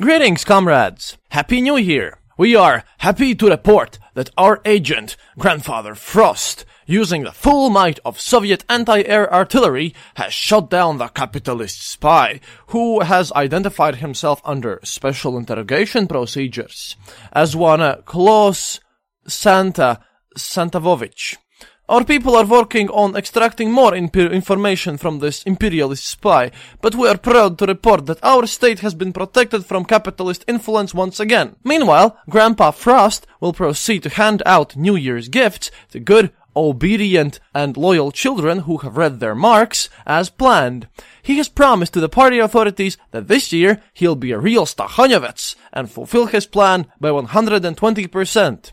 Greetings, comrades! Happy New Year! We are happy to report that our agent, Grandfather Frost, using the full might of Soviet anti-air artillery, has shot down the capitalist spy, who has identified himself under special interrogation procedures as one uh, Klaus Santa Santavovich. Our people are working on extracting more information from this imperialist spy, but we are proud to report that our state has been protected from capitalist influence once again. Meanwhile, Grandpa Frost will proceed to hand out New Year's gifts to good, obedient, and loyal children who have read their marks as planned. He has promised to the party authorities that this year he'll be a real Stachanovets and fulfill his plan by 120%.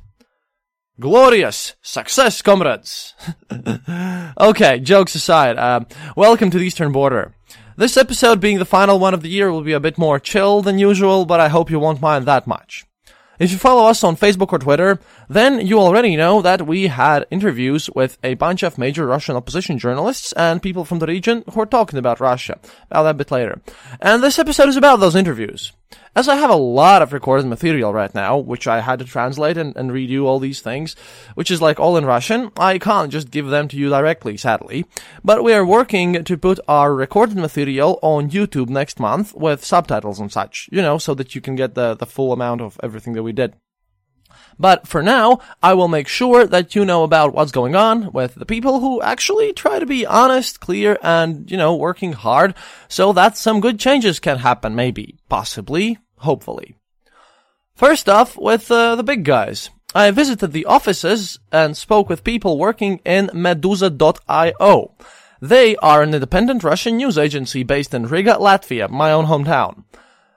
Glorious success, comrades! okay, jokes aside, uh, welcome to the Eastern Border. This episode being the final one of the year will be a bit more chill than usual, but I hope you won't mind that much. If you follow us on Facebook or Twitter, then you already know that we had interviews with a bunch of major Russian opposition journalists and people from the region who are talking about Russia. About that bit later. And this episode is about those interviews. As I have a lot of recorded material right now, which I had to translate and, and redo all these things, which is like all in Russian, I can't just give them to you directly, sadly. But we are working to put our recorded material on YouTube next month with subtitles and such, you know, so that you can get the, the full amount of everything that we did. But for now, I will make sure that you know about what's going on with the people who actually try to be honest, clear, and, you know, working hard so that some good changes can happen, maybe, possibly, hopefully. First off, with uh, the big guys. I visited the offices and spoke with people working in Meduza.io. They are an independent Russian news agency based in Riga, Latvia, my own hometown.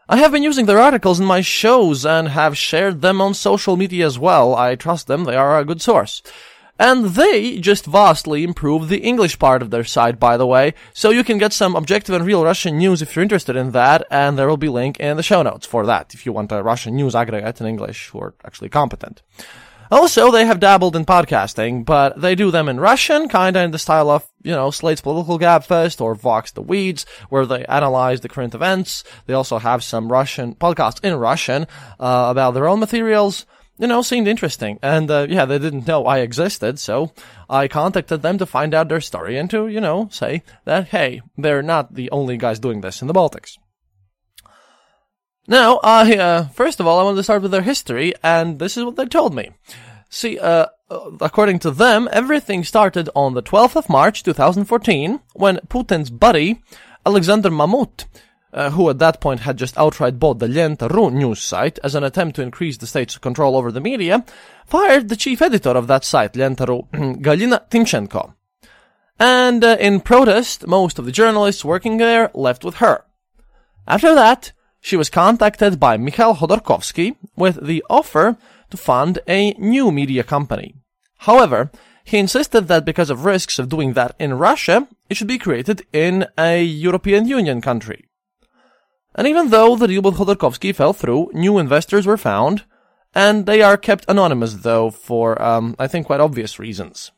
I have been using their articles in my shows and have shared them on social media as well. I trust them, they are a good source. And they just vastly improved the English part of their site, by the way, so you can get some objective and real Russian news if you're interested in that, and there will be a link in the show notes for that, if you want a Russian news aggregate in English who are actually competent. Also, they have dabbled in podcasting, but they do them in Russian, kinda in the style of, you know, Slate's Political Gabfest or Vox the Weeds, where they analyze the current events. They also have some Russian podcasts in Russian, uh, about their own materials. You know, seemed interesting. And, uh, yeah, they didn't know I existed, so I contacted them to find out their story and to, you know, say that, hey, they're not the only guys doing this in the Baltics. Now, I, uh, first of all, I wanted to start with their history, and this is what they told me. See, uh, according to them, everything started on the 12th of March 2014, when Putin's buddy, Alexander Mamut, uh, who at that point had just outright bought the Lenta.ru news site as an attempt to increase the state's control over the media, fired the chief editor of that site, Lenta.ru, Galina Timchenko. And uh, in protest, most of the journalists working there left with her. After that, she was contacted by Mikhail Khodorkovsky with the offer to fund a new media company. However, he insisted that because of risks of doing that in Russia, it should be created in a European Union country. And even though the deal with Khodorkovsky fell through, new investors were found, and they are kept anonymous though for, um, I think quite obvious reasons.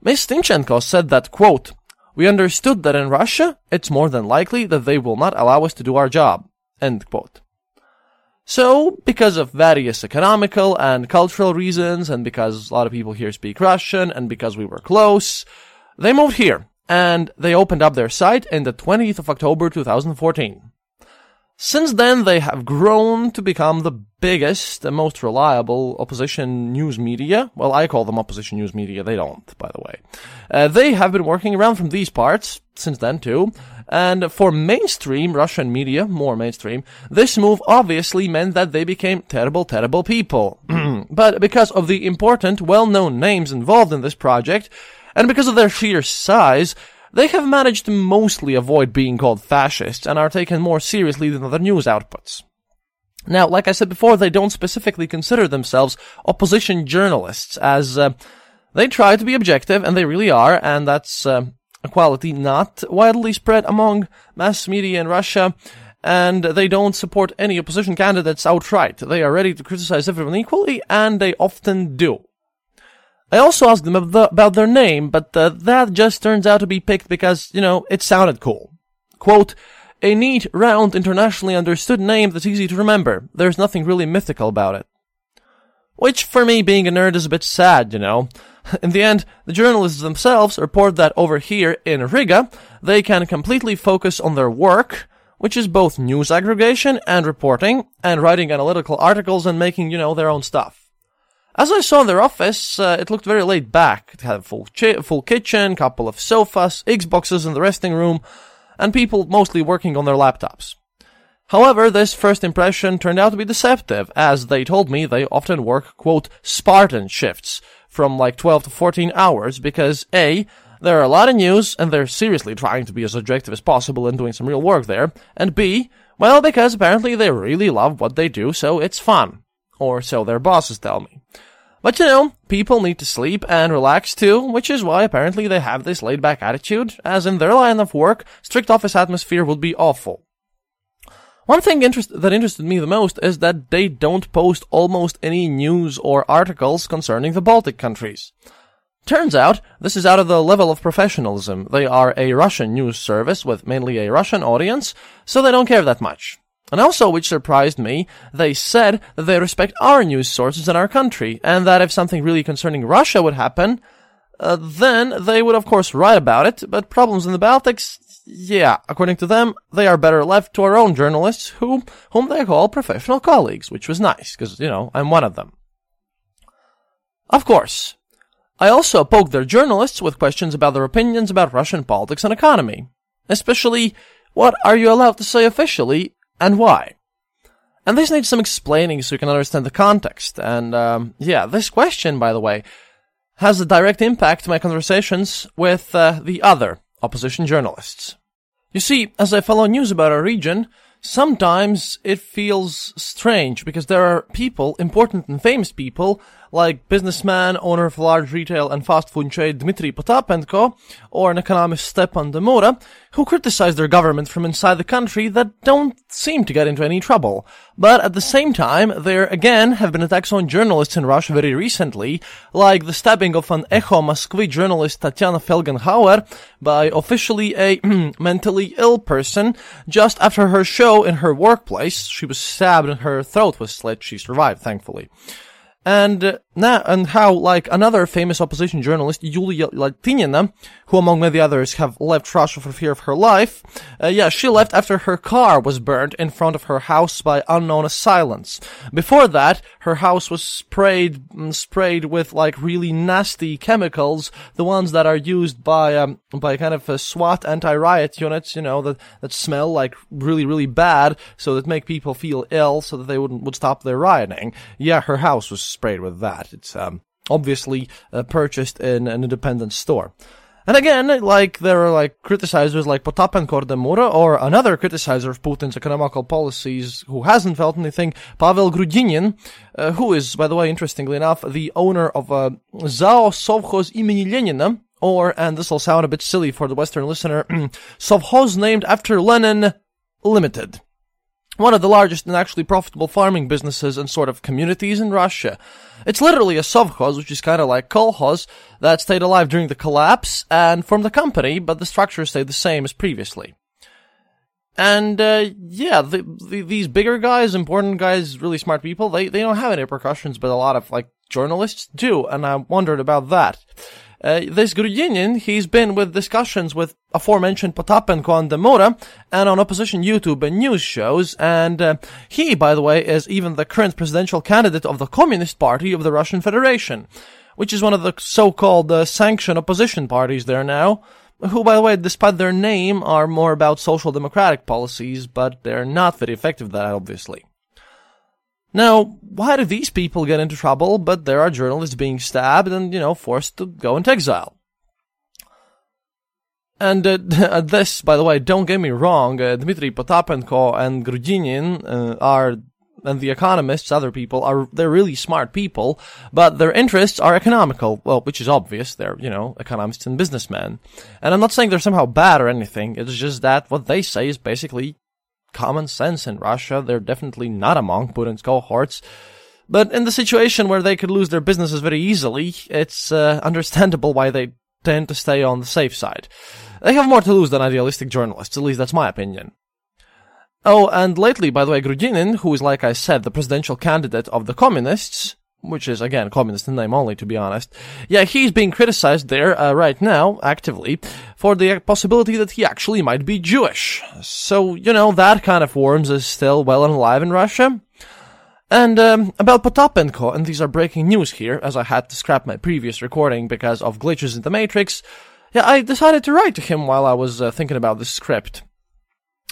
Ms. Timchenko said that, quote, we understood that in Russia, it's more than likely that they will not allow us to do our job. End quote. So, because of various economical and cultural reasons, and because a lot of people here speak Russian, and because we were close, they moved here, and they opened up their site in the 20th of October 2014. Since then, they have grown to become the biggest and most reliable opposition news media. Well, I call them opposition news media. They don't, by the way. Uh, they have been working around from these parts since then too. And for mainstream Russian media, more mainstream, this move obviously meant that they became terrible, terrible people. but because of the important, well-known names involved in this project, and because of their sheer size, they have managed to mostly avoid being called fascists and are taken more seriously than other news outputs. Now, like I said before, they don't specifically consider themselves opposition journalists, as uh, they try to be objective, and they really are, and that's uh, a quality not widely spread among mass media in Russia. And they don't support any opposition candidates outright. They are ready to criticize everyone equally, and they often do. I also asked them about their name, but uh, that just turns out to be picked because, you know, it sounded cool. Quote, a neat, round, internationally understood name that's easy to remember. There's nothing really mythical about it. Which, for me, being a nerd is a bit sad, you know. In the end, the journalists themselves report that over here in Riga, they can completely focus on their work, which is both news aggregation and reporting, and writing analytical articles and making, you know, their own stuff. As I saw in their office, uh, it looked very laid back. It had a full, chi- full kitchen, couple of sofas, Xboxes in the resting room, and people mostly working on their laptops. However, this first impression turned out to be deceptive, as they told me they often work, quote, Spartan shifts, from like 12 to 14 hours, because A, there are a lot of news, and they're seriously trying to be as objective as possible and doing some real work there, and B, well, because apparently they really love what they do, so it's fun. Or so their bosses tell me. But you know, people need to sleep and relax too, which is why apparently they have this laid back attitude, as in their line of work, strict office atmosphere would be awful. One thing interest- that interested me the most is that they don't post almost any news or articles concerning the Baltic countries. Turns out, this is out of the level of professionalism. They are a Russian news service with mainly a Russian audience, so they don't care that much. And also, which surprised me, they said that they respect our news sources in our country, and that if something really concerning Russia would happen, uh, then they would of course write about it, but problems in the Baltics, yeah, according to them, they are better left to our own journalists, who, whom they call professional colleagues, which was nice, because, you know, I'm one of them. Of course. I also poked their journalists with questions about their opinions about Russian politics and economy. Especially, what are you allowed to say officially and why? And this needs some explaining so you can understand the context. And um, yeah, this question, by the way, has a direct impact to my conversations with uh, the other opposition journalists. You see, as I follow news about our region, sometimes it feels strange because there are people, important and famous people, like businessman, owner of large retail and fast food trade Dmitry Potapenko, or an economist Stepan Demura, who criticize their government from inside the country that don't seem to get into any trouble. But at the same time, there again have been attacks on journalists in Russia very recently, like the stabbing of an Echo Moskvy journalist Tatiana Felgenhauer by officially a mentally ill person just after her show in her workplace. She was stabbed and her throat was slit. She survived, thankfully and now and how like another famous opposition journalist Yulia Latynina, who among many others have left Russia for fear of her life, uh, yeah, she left after her car was burned in front of her house by unknown assailants. Before that, her house was sprayed mm, sprayed with like really nasty chemicals, the ones that are used by um, by kind of uh, SWAT anti-riot units, you know, that that smell like really really bad, so that make people feel ill, so that they wouldn't would stop their rioting. Yeah, her house was sprayed with that. It's um, obviously uh, purchased in an independent store. And again, like there are like criticizers like Potapenko Demura or another criticizer of Putin's economical policies who hasn't felt anything, Pavel Grudinin, uh, who is, by the way, interestingly enough, the owner of uh, Zao Sovkhoz imeni Lenina, or, and this will sound a bit silly for the Western listener, Sovkhoz named after Lenin Limited one of the largest and actually profitable farming businesses and sort of communities in Russia. It's literally a sovkhoz, which is kind of like kolkhoz, that stayed alive during the collapse and formed a company, but the structure stayed the same as previously. And uh, yeah, the, the, these bigger guys, important guys, really smart people, they, they don't have any repercussions, but a lot of like journalists do, and I wondered about that. Uh, this Grudinin, he's been with discussions with aforementioned Potapenko and Demura, and on opposition YouTube and news shows, and uh, he, by the way, is even the current presidential candidate of the Communist Party of the Russian Federation, which is one of the so-called uh, sanctioned opposition parties there now who, by the way, despite their name, are more about social democratic policies, but they're not very effective at that, obviously. Now, why do these people get into trouble, but there are journalists being stabbed and, you know, forced to go into exile? And uh, this, by the way, don't get me wrong, uh, Dmitry Potapenko and Grudinin uh, are and the economists, other people, are they're really smart people, but their interests are economical. Well, which is obvious. They're you know economists and businessmen, and I'm not saying they're somehow bad or anything. It's just that what they say is basically common sense in Russia. They're definitely not among Putin's cohorts. But in the situation where they could lose their businesses very easily, it's uh, understandable why they tend to stay on the safe side. They have more to lose than idealistic journalists, at least that's my opinion. Oh, and lately, by the way, Grudinin, who is, like I said, the presidential candidate of the communists, which is, again, communist in name only, to be honest. Yeah, he's being criticized there, uh, right now, actively, for the possibility that he actually might be Jewish. So, you know, that kind of worms is still well and alive in Russia. And, um, about Potapenko, and these are breaking news here, as I had to scrap my previous recording because of glitches in the Matrix. Yeah, I decided to write to him while I was uh, thinking about the script.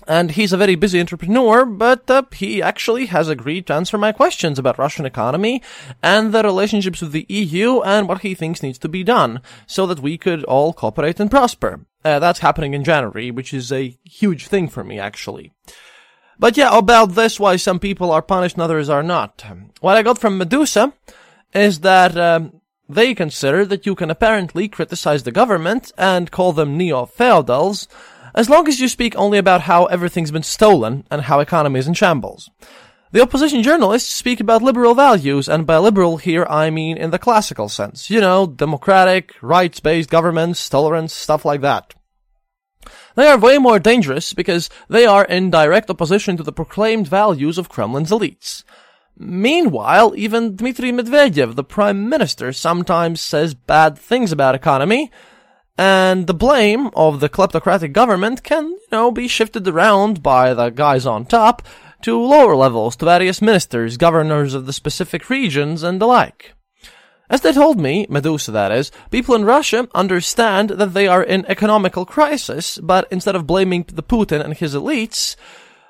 And he's a very busy entrepreneur, but uh, he actually has agreed to answer my questions about Russian economy and the relationships with the EU and what he thinks needs to be done so that we could all cooperate and prosper. Uh, that's happening in January, which is a huge thing for me, actually. But yeah, about this, why some people are punished and others are not. What I got from Meduza is that um, they consider that you can apparently criticize the government and call them neo-feudals, as long as you speak only about how everything's been stolen and how economy is in shambles. The opposition journalists speak about liberal values, and by liberal here I mean in the classical sense. You know, democratic, rights-based governments, tolerance, stuff like that. They are way more dangerous because they are in direct opposition to the proclaimed values of Kremlin's elites. Meanwhile, even Dmitry Medvedev, the prime minister, sometimes says bad things about economy, and the blame of the kleptocratic government can, you know, be shifted around by the guys on top to lower levels, to various ministers, governors of the specific regions, and the like. As they told me, Meduza that is, people in Russia understand that they are in economical crisis, but instead of blaming the Putin and his elites,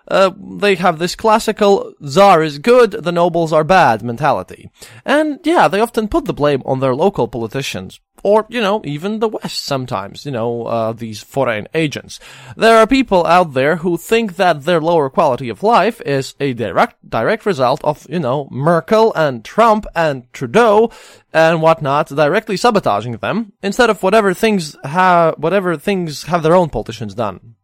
uh, they have this classical Tsar is good, the nobles are bad mentality. And yeah, they often put the blame on their local politicians. Or, you know, even the West sometimes, you know, uh, these foreign agents. There are people out there who think that their lower quality of life is a direct, direct result of, you know, Merkel and Trump and Trudeau and whatnot directly sabotaging them instead of whatever things have, whatever things have their own politicians done.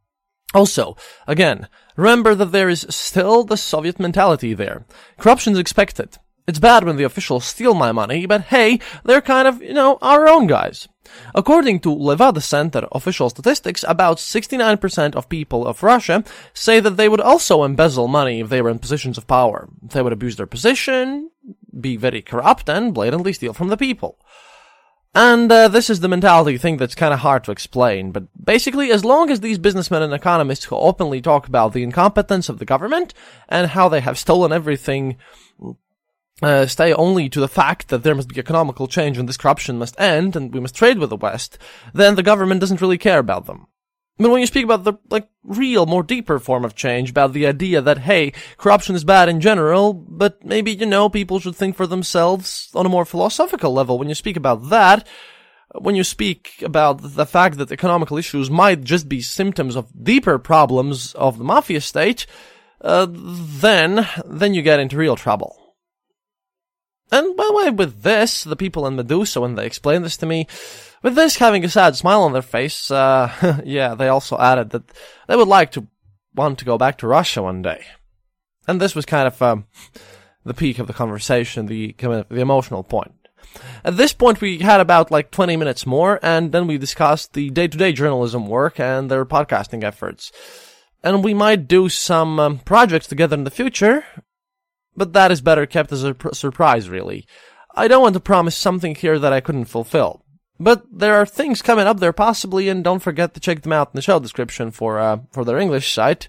Also, again, remember that there is still the Soviet mentality there. Corruption's expected. It's bad when the officials steal my money, but hey, they're kind of, you know, our own guys. According to Levada Center official statistics, about 69% of people of Russia say that they would also embezzle money if they were in positions of power. They would abuse their position, be very corrupt, and blatantly steal from the people. And uh, this is the mentality thing that's kind of hard to explain. But basically, as long as these businessmen and economists who openly talk about the incompetence of the government and how they have stolen everything uh, stay only to the fact that there must be economical change and this corruption must end and we must trade with the West, then the government doesn't really care about them. But when you speak about the, like, real, more deeper form of change, about the idea that, hey, corruption is bad in general, but maybe, you know, people should think for themselves on a more philosophical level, when you speak about that, when you speak about the fact that economical issues might just be symptoms of deeper problems of the mafia state, uh, then, then you get into real trouble. And by the way, with this, the people in Meduza, when they explained this to me, with this having a sad smile on their face, uh, yeah, they also added that they would like to want to go back to Russia one day. And this was kind of, um, the peak of the conversation, the, the emotional point. At this point, we had about like 20 minutes more, and then we discussed the day-to-day journalism work and their podcasting efforts. and we might do some um, projects together in the future, but that is better kept as a pr- surprise, really. I don't want to promise something here that I couldn't fulfill. But there are things coming up there possibly, and don't forget to check them out in the show description for uh, for their English site.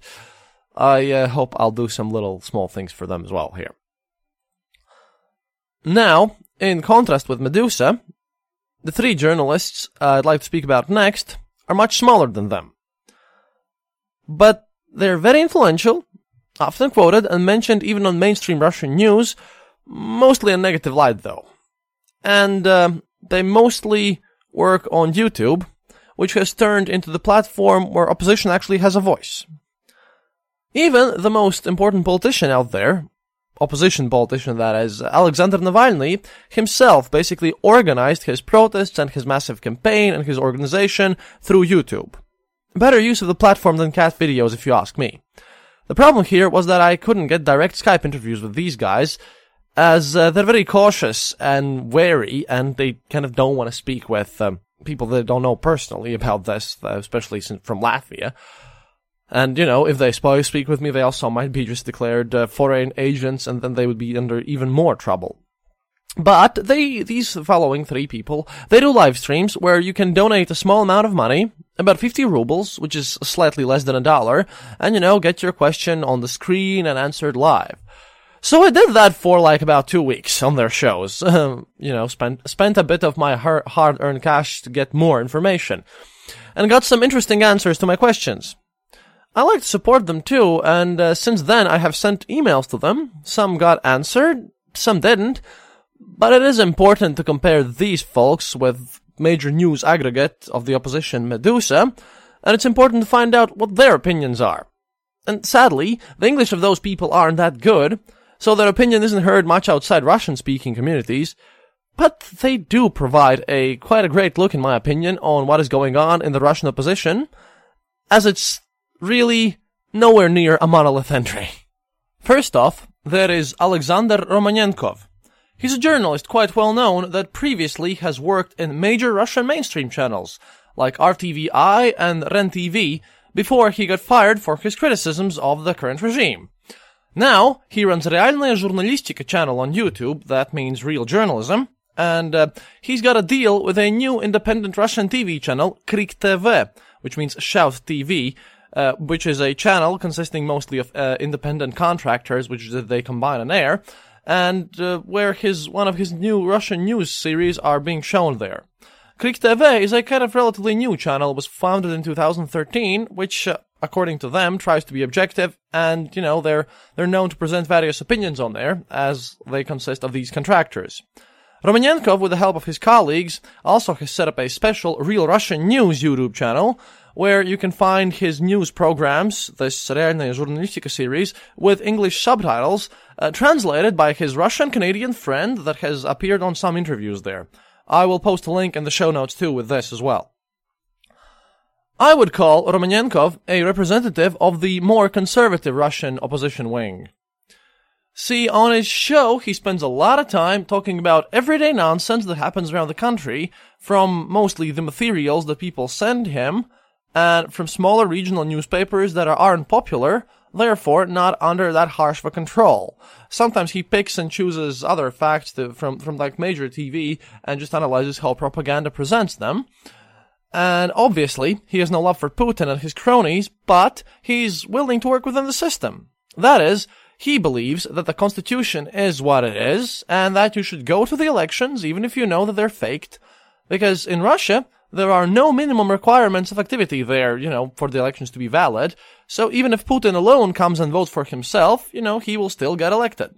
I uh, hope I'll do some little small things for them as well here. Now, in contrast with Meduza, the three journalists I'd like to speak about next are much smaller than them. But they're very influential, often quoted and mentioned even on mainstream Russian news, mostly in negative light though. And uh, they mostly work on YouTube, which has turned into the platform where opposition actually has a voice. Even the most important politician out there, opposition politician that is, Alexander Navalny, himself basically organized his protests and his massive campaign and his organization through YouTube. Better use of the platform than cat videos if you ask me. The problem here was that I couldn't get direct Skype interviews with these guys, as uh, they're very cautious and wary, and they kind of don't want to speak with um, people they don't know personally about this, uh, especially from Latvia. And, you know, if they speak with me, they also might be just declared uh, foreign agents, and then they would be under even more trouble. But they, these following three people, they do live streams where you can donate a small amount of money, about 50 rubles, which is slightly less than a dollar, and, you know, get your question on the screen and answered live. So I did that for like about two weeks on their shows. you know, spent spent a bit of my hard earned cash to get more information, and got some interesting answers to my questions. I like to support them too, and uh, since then I have sent emails to them. Some got answered, some didn't. But it is important to compare these folks with major news aggregate of the opposition Meduza, and it's important to find out what their opinions are. And sadly, the English of those people aren't that good, so their opinion isn't heard much outside Russian speaking communities, but they do provide a quite a great look in my opinion on what is going on in the Russian opposition, as it's really nowhere near a monolith entry. First off, there is Alexander Romanenkov. He's a journalist quite well known that previously has worked in major Russian mainstream channels like RTVI and REN-TV before he got fired for his criticisms of the current regime. Now, he runs Realная Журналистика channel on YouTube, that means real journalism, and uh, he's got a deal with a new independent Russian TV channel, Krik TV, which means Shout TV, uh, which is a channel consisting mostly of uh, independent contractors, which they combine on air, and uh, where his one of his new Russian news series are being shown there. Krik TV is a kind of relatively new channel, was founded in 2013, which uh, according to them, tries to be objective, and you know they're they're known to present various opinions on there, as they consist of these contractors. Romanenko, with the help of his colleagues, also has set up a special Real Russian News YouTube channel where you can find his news programs, the Serenaya Journalistica series, with English subtitles, uh, translated by his Russian Canadian friend that has appeared on some interviews there. I will post a link in the show notes too with this as well. I would call Romanenkov a representative of the more conservative Russian opposition wing. See, on his show, he spends a lot of time talking about everyday nonsense that happens around the country, from mostly the materials that people send him, and from smaller regional newspapers that aren't popular, therefore not under that harsh of a control. Sometimes he picks and chooses other facts to, from, from like major TV and just analyzes how propaganda presents them. And obviously, he has no love for Putin and his cronies, but he's willing to work within the system. That is, he believes that the constitution is what it is, and that you should go to the elections even if you know that they're faked. Because in Russia, there are no minimum requirements of activity there, you know, for the elections to be valid. So even if Putin alone comes and votes for himself, you know, he will still get elected.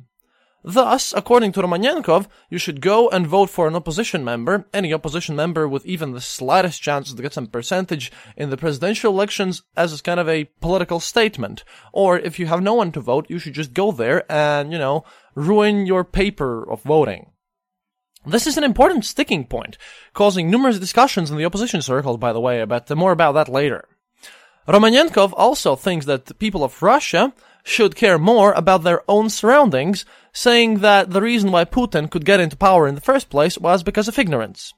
Thus, according to Romanenkov, you should go and vote for an opposition member, any opposition member with even the slightest chance to get some percentage in the presidential elections as kind of a political statement. Or if you have no one to vote, you should just go there and, you know, ruin your paper of voting. This is an important sticking point, causing numerous discussions in the opposition circles, by the way, but more about that later. Romanenkov also thinks that the people of Russia should care more about their own surroundings, saying that the reason why Putin could get into power in the first place was because of ignorance.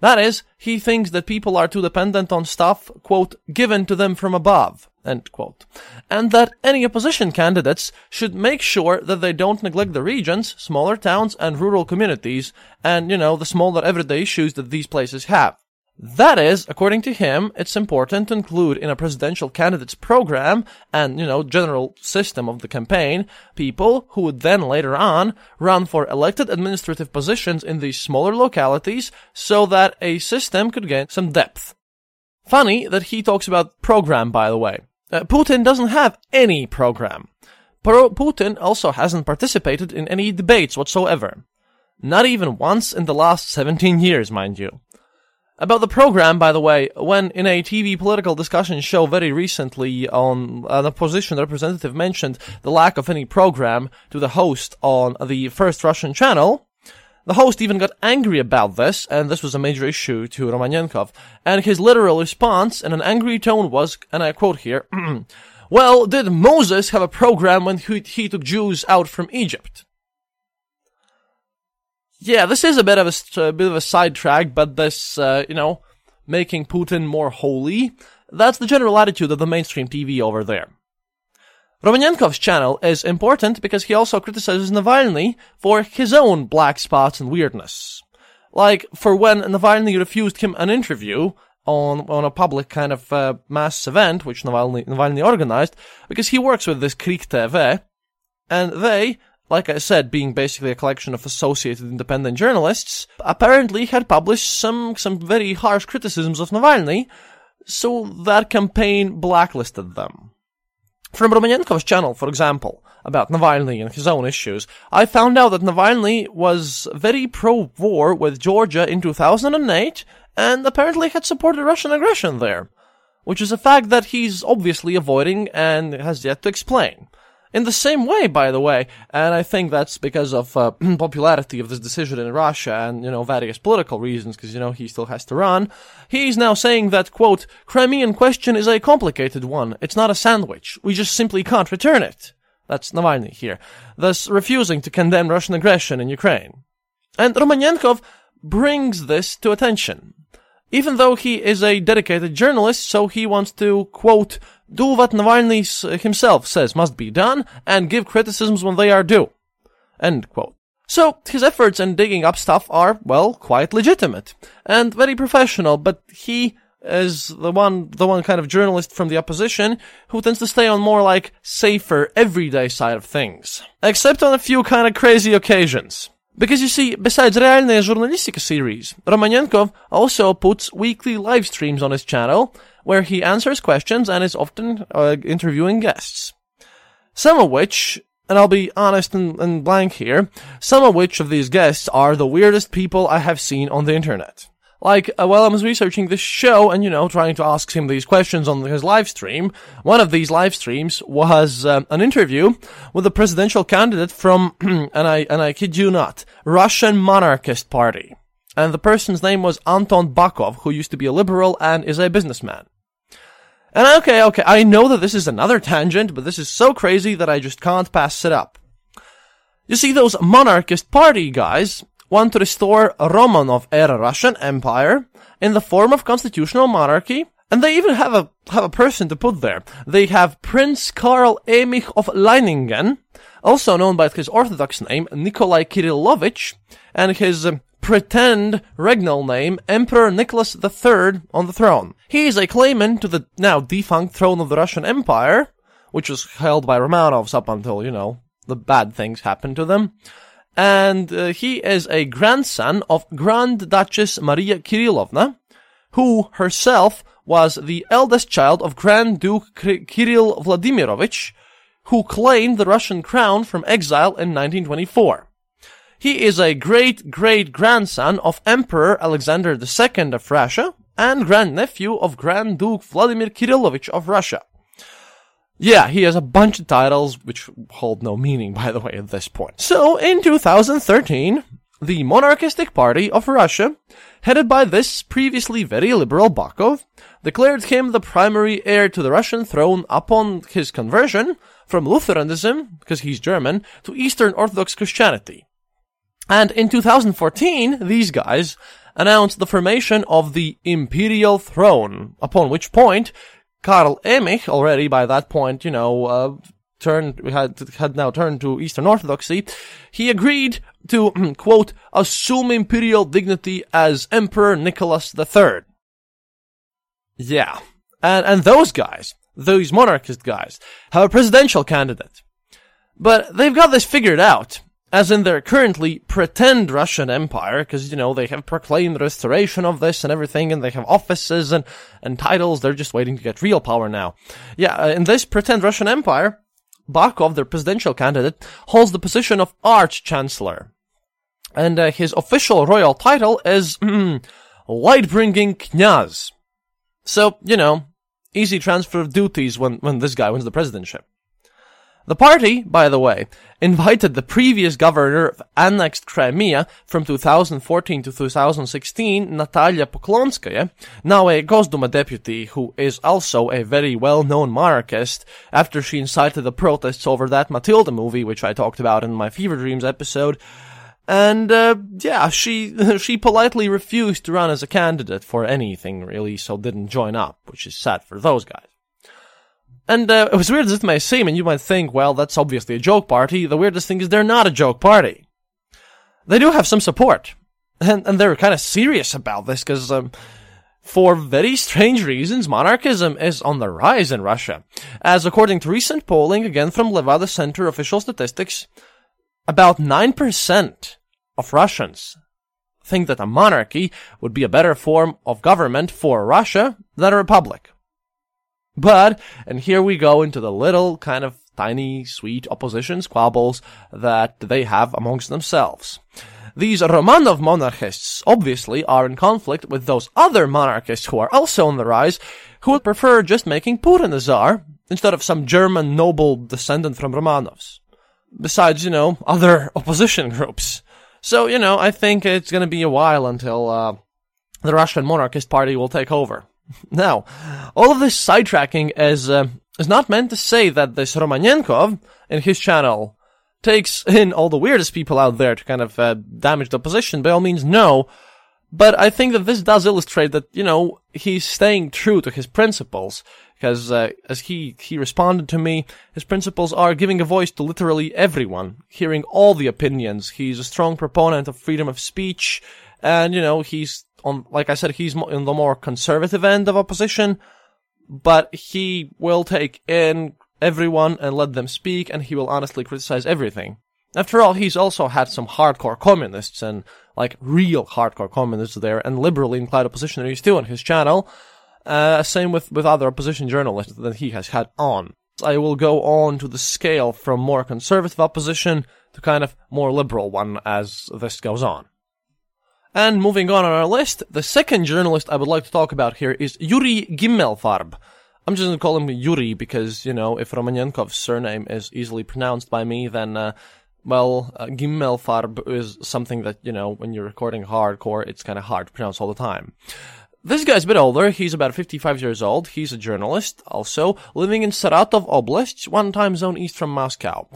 That is, he thinks that people are too dependent on stuff, quote, given to them from above, End quote. And that any opposition candidates should make sure that they don't neglect the regions, smaller towns, and rural communities, and, you know, the smaller everyday issues that these places have. That is, according to him, it's important to include in a presidential candidate's program and, you know, general system of the campaign, people who would then later on run for elected administrative positions in these smaller localities so that a system could gain some depth. Funny that he talks about program, by the way. Uh, Putin doesn't have any program. Pro- Putin also hasn't participated in any debates whatsoever. Not even once in the last 17 years, mind you. About the program, by the way, when in a TV political discussion show very recently on an opposition representative mentioned the lack of any program to the host on the first Russian channel, the host even got angry about this, and this was a major issue to Romanenkov, and his literal response in an angry tone was, and I quote here, Well, did Moses have a program when he, he took Jews out from Egypt? Yeah, this is a bit of a, a bit of a sidetrack, but this, uh, you know, making Putin more holy, that's the general attitude of the mainstream TV over there. Romanenkov's channel is important because he also criticizes Navalny for his own black spots and weirdness. Like, for when Navalny refused him an interview on, on a public kind of uh, mass event, which Navalny, Navalny organized, because he works with this Krik TV, and they like I said, being basically a collection of associated independent journalists, apparently had published some, some very harsh criticisms of Navalny, so that campaign blacklisted them. From Romanenkov's channel, for example, about Navalny and his own issues, I found out that Navalny was very pro-war with Georgia in 2008, and apparently had supported Russian aggression there. Which is a fact that he's obviously avoiding and has yet to explain in the same way, by the way, and I think that's because of uh, popularity of this decision in Russia and you know various political reasons, because you know he still has to run. He's now saying that quote Crimean question is a complicated one. It's not a sandwich. We just simply can't return it. That's Navalny here, thus refusing to condemn Russian aggression in Ukraine. And Romanenkov brings this to attention. Even though he is a dedicated journalist, so he wants to, quote, do what Navalny himself says must be done, and give criticisms when they are due. End quote. So, his efforts in digging up stuff are, well, quite legitimate, and very professional, but he is the one, the one kind of journalist from the opposition who tends to stay on more like safer, everyday side of things. Except on a few kind of crazy occasions. Because you see, besides Realная Journalistica series, Romanenkov also puts weekly live streams on his channel, where he answers questions and is often uh, interviewing guests. Some of which, and I'll be honest and, and blank here, some of which of these guests are the weirdest people I have seen on the internet. Like, uh, while I was researching this show and, you know, trying to ask him these questions on his live stream, one of these live streams was uh, an interview with a presidential candidate from, and I, and I kid you not, Russian monarchist party. And the person's name was Anton Bakov, who used to be a liberal and is a businessman. And okay, okay, I know that this is another tangent, but this is so crazy that I just can't pass it up. You see, those monarchist party guys want to restore Romanov-era Russian Empire in the form of constitutional monarchy, and they even have a have a person to put there. They have Prince Karl Emich of Leiningen, also known by his Orthodox name Nikolai Kirillovich, and his um, pretend regnal name Emperor Nicholas III on the throne. He is a claimant to the now defunct throne of the Russian Empire, which was held by Romanovs up until, you know, the bad things happened to them. And uh, he is a grandson of Grand Duchess Maria Kirillovna, who herself was the eldest child of Grand Duke Kirill Vladimirovich, who claimed the Russian crown from exile in 1924. He is a great great grandson of Emperor Alexander II of Russia and grandnephew of Grand Duke Vladimir Kirillovich of Russia. Yeah, he has a bunch of titles which hold no meaning, by the way, at this point. So, in 2013, the monarchistic party of Russia, headed by this previously very liberal Bakov, declared him the primary heir to the Russian throne upon his conversion from Lutheranism, because he's German, to Eastern Orthodox Christianity. And in 2014, these guys announced the formation of the Imperial Throne, upon which point Karl Emich already by that point, you know, uh, turned had had now turned to Eastern Orthodoxy. He agreed to quote assume imperial dignity as Emperor Nicholas III. Yeah, and and those guys, those monarchist guys, have a presidential candidate, but they've got this figured out as in their currently pretend Russian Empire, because, you know, they have proclaimed restoration of this and everything, and they have offices and, and titles, they're just waiting to get real power now. Yeah, uh, in this pretend Russian Empire, Bakov, their presidential candidate, holds the position of Arch-Chancellor. And uh, his official royal title is, Light-Bringing Knyaz. So, you know, easy transfer of duties when, when this guy wins the presidentship. The party, by the way, invited the previous governor of annexed Crimea from 2014 to 2016, Natalia Poklonskaya, now a Gosduma deputy who is also a very well-known monarchist, after she incited the protests over that Matilda movie, which I talked about in my Fever Dreams episode. And, uh, yeah, she, she politely refused to run as a candidate for anything, really, so didn't join up, which is sad for those guys. And uh, as weird as it may seem, and you might think, well, that's obviously a joke party, the weirdest thing is they're not a joke party. They do have some support. And, and they're kind of serious about this because, um, for very strange reasons, monarchism is on the rise in Russia. As according to recent polling, again from Levada Center official statistics, about 9% of Russians think that a monarchy would be a better form of government for Russia than a republic. But, and here we go into the little kind of tiny, sweet opposition squabbles that they have amongst themselves. These Romanov monarchists obviously are in conflict with those other monarchists who are also on the rise, who would prefer just making Putin the Tsar instead of some German noble descendant from Romanovs. Besides, you know, other opposition groups. So, you know, I think it's gonna be a while until, uh, the Russian monarchist party will take over. Now, all of this sidetracking is uh, is not meant to say that this Romanenkov in his channel takes in all the weirdest people out there to kind of uh, damage the position. By all means, no. But I think that this does illustrate that you know he's staying true to his principles because uh, as he he responded to me, his principles are giving a voice to literally everyone, hearing all the opinions. He's a strong proponent of freedom of speech, and you know he's on, like I said, he's in the more conservative end of opposition, but he will take in everyone and let them speak, and he will honestly criticize everything. After all, he's also had some hardcore communists and, like, real hardcore communists there, and liberally inclined oppositionaries too on his channel. Uh, same with, with other opposition journalists that he has had on. I will go on to the scale from more conservative opposition to kind of more liberal one as this goes on. And moving on on our list, the second journalist I would like to talk about here is Yuri Gimmelfarb. I'm just gonna call him Yuri because, you know, if Romanenkov's surname is easily pronounced by me, then, uh, well, uh, Gimmelfarb is something that, you know, when you're recording hardcore, it's kind of hard to pronounce all the time. This guy's a bit older. He's about 55 years old. He's a journalist, also, living in Saratov Oblast, one time zone east from Moscow.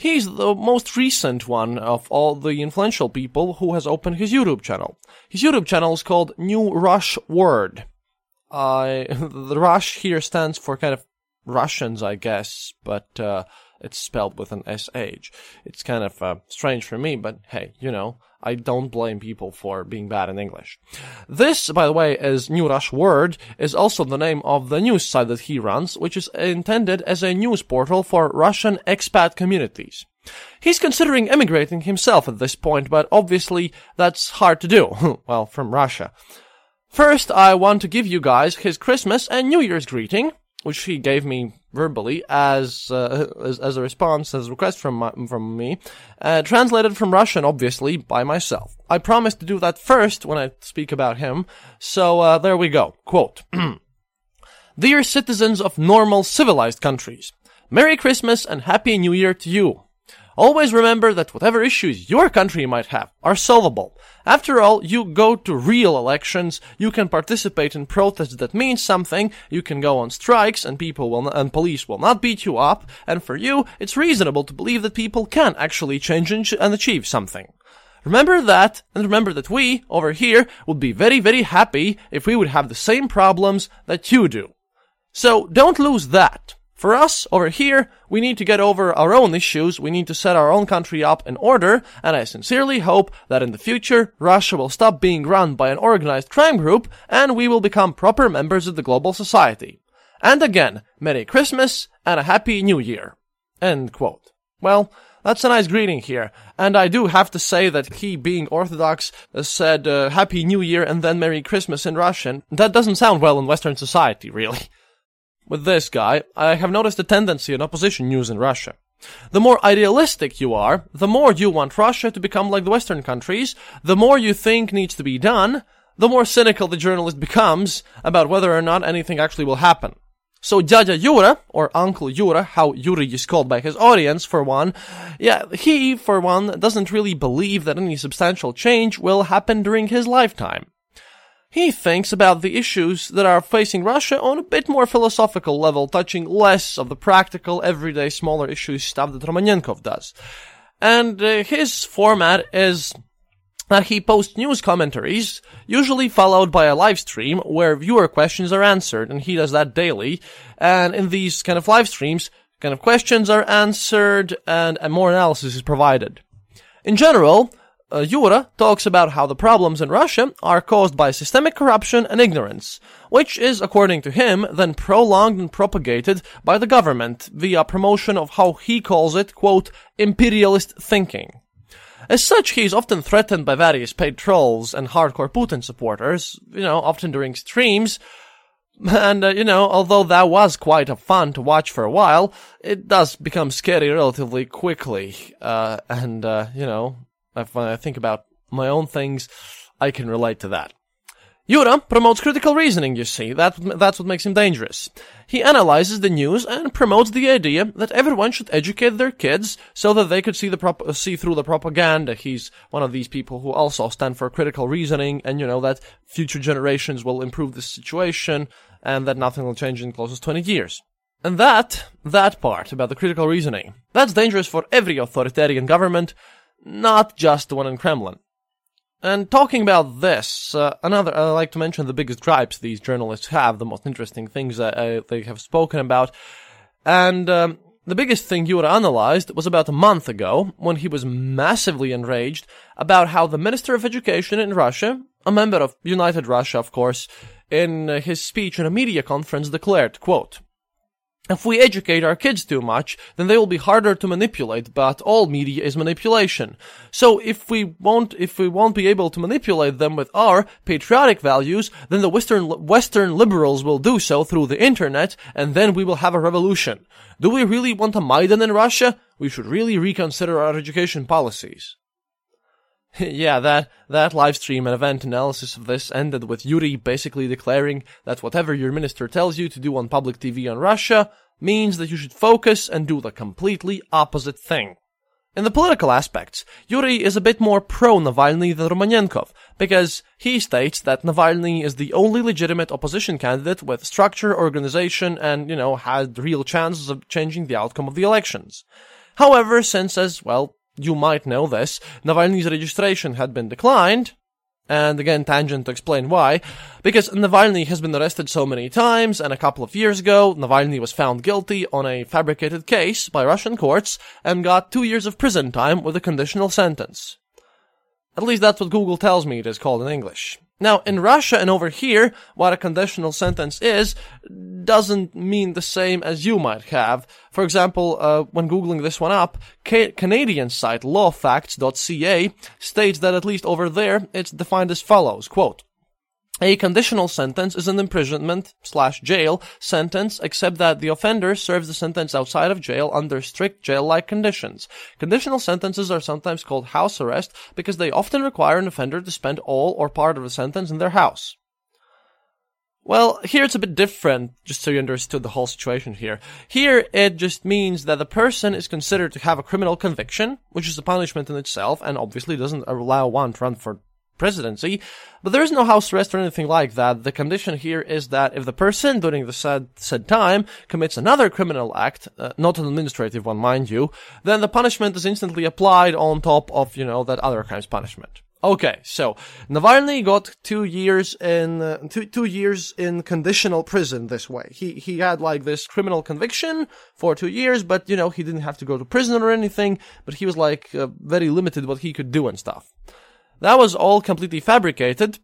He's the most recent one of all the influential people who has opened his YouTube channel. His YouTube channel is called New Rush Word. Uh, the Rush here stands for kind of Russians, I guess, but uh, it's spelled with an SH. It's kind of uh, strange for me, but hey, you know, I don't blame people for being bad in English. This, by the way, is New Rush Word, is also the name of the news site that he runs, which is intended as a news portal for Russian expat communities. He's considering emigrating himself at this point, but obviously that's hard to do. well, from Russia. First, I want to give you guys his Christmas and New Year's greeting, which he gave me verbally as uh, as, as, a response, as a request from my, from me, uh, translated from Russian, obviously by myself. I promised to do that first when I speak about him, so uh, there we go. Quote: "Dear citizens of normal, civilized countries, Merry Christmas and Happy New Year to you." Always remember that whatever issues your country might have are solvable. After all, you go to real elections, you can participate in protests that mean something, you can go on strikes and people will and police will not beat you up, and for you, it's reasonable to believe that people can actually change and, and achieve something. Remember that, and remember that we, over here, would be very, very happy if we would have the same problems that you do. So don't lose that. For us, over here, we need to get over our own issues, we need to set our own country up in order, and I sincerely hope that in the future, Russia will stop being run by an organized crime group, and we will become proper members of the global society. And again, Merry Christmas, and a Happy New Year. End quote. Well, that's a nice greeting here, and I do have to say that he, being Orthodox, said uh, Happy New Year and then Merry Christmas in Russian. That doesn't sound well in Western society, really with this guy, I have noticed a tendency in opposition news in Russia. The more idealistic you are, the more you want Russia to become like the Western countries, the more you think needs to be done, the more cynical the journalist becomes about whether or not anything actually will happen. So Dada Yura, or Uncle Yura, how Yuri is called by his audience, for one, yeah, he, for one, doesn't really believe that any substantial change will happen during his lifetime. He thinks about the issues that are facing Russia on a bit more philosophical level, touching less of the practical, everyday, smaller issues stuff that Romanenkov does. And uh, his format is that he posts news commentaries, usually followed by a live stream where viewer questions are answered, and he does that daily. And in these kind of live streams, kind of questions are answered and more analysis is provided. In general, uh, Yura talks about how the problems in Russia are caused by systemic corruption and ignorance, which is, according to him, then prolonged and propagated by the government via promotion of how he calls it, quote, imperialist thinking. As such, he is often threatened by various paid trolls and hardcore Putin supporters, you know, often during streams, and, uh, you know, although that was quite a fun to watch for a while, it does become scary relatively quickly. Uh, and, uh, you know, when I think about my own things, I can relate to that. Yura promotes critical reasoning, you see. That, that's what makes him dangerous. He analyzes the news and promotes the idea that everyone should educate their kids so that they could see the prop- see through the propaganda. He's one of these people who also stand for critical reasoning and, you know, that future generations will improve the situation and that nothing will change in the closest 20 years. And that, that part about the critical reasoning, that's dangerous for every authoritarian government not just the one in Kremlin. And talking about this, uh, another, I like to mention the biggest gripes these journalists have, the most interesting things that uh, they have spoken about. And um, the biggest thing you would analyzed was about a month ago when he was massively enraged about how the Minister of Education in Russia, a member of United Russia, of course, in his speech in a media conference declared, quote, if we educate our kids too much, then they will be harder to manipulate, but all media is manipulation. So if we won't, if we won't be able to manipulate them with our patriotic values, then the Western, Western liberals will do so through the internet, and then we will have a revolution. Do we really want a Maidan in Russia? We should really reconsider our education policies. yeah, that, that live stream and event analysis of this ended with Yuri basically declaring that whatever your minister tells you to do on public TV on Russia means that you should focus and do the completely opposite thing. In the political aspects, Yuri is a bit more pro-Navalny than Romanenkov, because he states that Navalny is the only legitimate opposition candidate with structure, organization, and, you know, had real chances of changing the outcome of the elections. However, since as, well, you might know this, Navalny's registration had been declined, and again, tangent to explain why, because Navalny has been arrested so many times, and a couple of years ago, Navalny was found guilty on a fabricated case by Russian courts and got two years of prison time with a conditional sentence. At least that's what Google tells me it is called in English. Now, in Russia and over here, what a conditional sentence is doesn't mean the same as you might have. For example, uh, when googling this one up, Ca- Canadian site lawfacts.ca states that at least over there, it's defined as follows, quote, a conditional sentence is an imprisonment slash jail sentence, except that the offender serves the sentence outside of jail under strict jail-like conditions. Conditional sentences are sometimes called house arrest because they often require an offender to spend all or part of the sentence in their house. Well, here it's a bit different, just so you understood the whole situation here. Here, it just means that the person is considered to have a criminal conviction, which is a punishment in itself, and obviously doesn't allow one to run for presidency, but there is no house arrest or anything like that. The condition here is that if the person during the said, said time commits another criminal act, uh, not an administrative one, mind you, then the punishment is instantly applied on top of, you know, that other crime's punishment. Okay, so Navalny got two years in uh, two two years in conditional prison this way. He he had like this criminal conviction for two years, but you know he didn't have to go to prison or anything. But he was like uh, very limited what he could do and stuff. That was all completely fabricated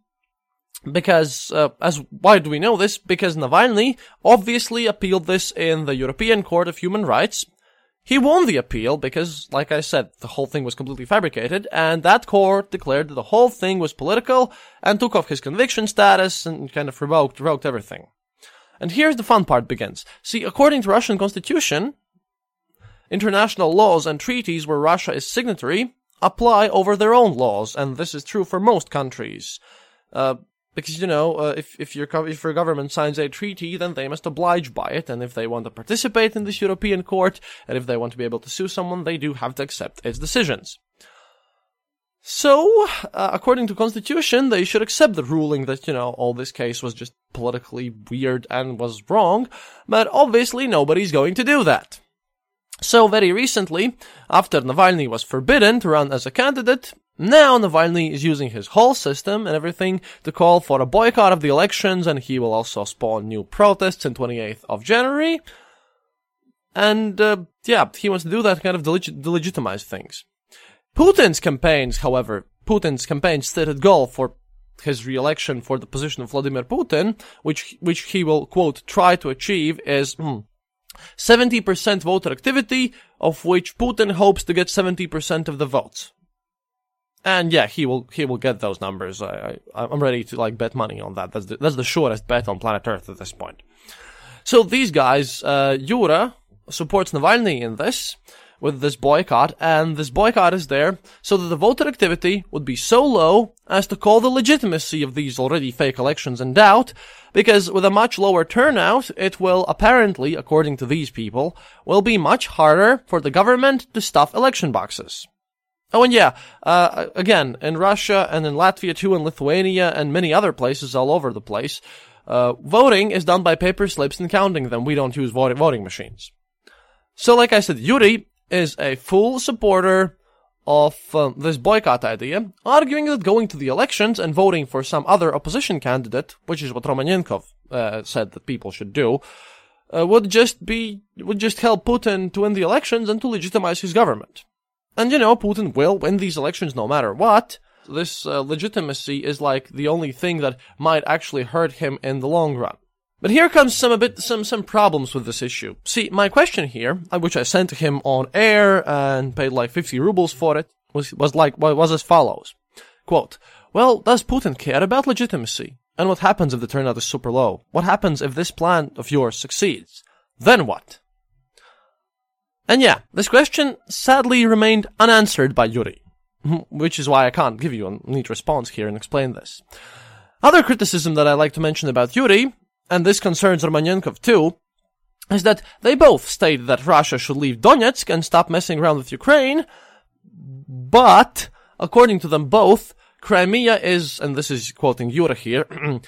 because uh, as why do we know this? Because Navalny obviously appealed this in the European Court of Human Rights he won the appeal because, like I said, the whole thing was completely fabricated, and that court declared that the whole thing was political and took off his conviction status and kind of revoked, revoked everything. And here's the fun part begins. See, according to Russian constitution, international laws and treaties where Russia is signatory apply over their own laws, and this is true for most countries. Uh, because you know, uh, if if your if your government signs a treaty, then they must oblige by it, and if they want to participate in this European court, and if they want to be able to sue someone, they do have to accept its decisions. So, uh, according to constitution, they should accept the ruling that you know all this case was just politically weird and was wrong, but obviously nobody's going to do that. So very recently, after Navalny was forbidden to run as a candidate, now Navalny is using his whole system and everything to call for a boycott of the elections and he will also spawn new protests on 28th of January. And, uh, yeah, he wants to do that kind of deleg- delegitimize things. Putin's campaigns, however, Putin's campaign stated goal for his re-election for the position of Vladimir Putin, which, which he will, quote, try to achieve is, hmm, 70% voter activity, of which Putin hopes to get 70% of the votes. And yeah, he will he will get those numbers. I, I I'm ready to like bet money on that. That's the, that's the shortest bet on planet Earth at this point. So these guys, uh, Yura supports Navalny in this with this boycott, and this boycott is there so that the voter activity would be so low as to call the legitimacy of these already fake elections in doubt, because with a much lower turnout, it will apparently, according to these people, will be much harder for the government to stuff election boxes. Oh, and yeah, uh, again, in Russia and in Latvia too, and Lithuania and many other places all over the place, uh, voting is done by paper slips and counting them. We don't use voting machines. So, like I said, Yuri is a full supporter of um, this boycott idea, arguing that going to the elections and voting for some other opposition candidate, which is what Romanenkov uh, said that people should do, uh, would just be would just help Putin to win the elections and to legitimize his government. And you know, Putin will win these elections no matter what. This uh, legitimacy is like the only thing that might actually hurt him in the long run. But here comes some a bit some some problems with this issue. See, my question here, uh, which I sent to him on air and paid like 50 rubles for it, was was like was as follows. Quote, well, does Putin care about legitimacy? And what happens if the turnout is super low? What happens if this plan of yours succeeds? Then what? And yeah, this question sadly remained unanswered by Yuri, which is why I can't give you a neat response here and explain this. Other criticism that I like to mention about Yuri, and this concerns Romanenkov too, is that they both state that Russia should leave Donetsk and stop messing around with Ukraine, but, according to them both, Crimea is, and this is quoting Yura here,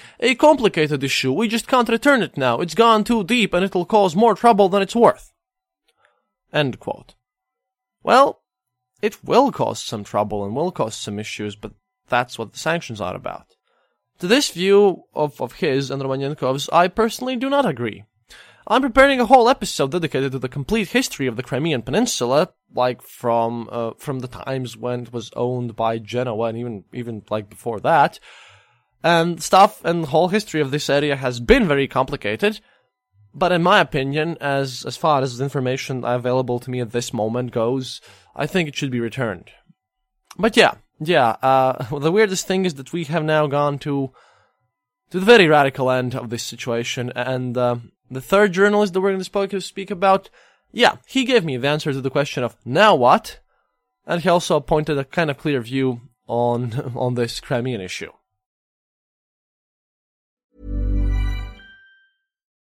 a complicated issue. We just can't return it now. It's gone too deep and it'll cause more trouble than it's worth. End quote. Well, it will cause some trouble and will cause some issues, but that's what the sanctions are about. To this view of, of his and Romanenkov's, I personally do not agree. I'm preparing a whole episode dedicated to the complete history of the Crimean Peninsula, like from uh, from the times when it was owned by Genoa and even even like before that. And stuff and the whole history of this area has been very complicated. But in my opinion, as as far as the information available to me at this moment goes, I think it should be returned. But yeah, yeah. Uh, the weirdest thing is that we have now gone to to the very radical end of this situation, and uh, the third journalist that we're going to speak about, yeah, he gave me the answer to the question of now what, and he also pointed a kind of clear view on on this Crimean issue.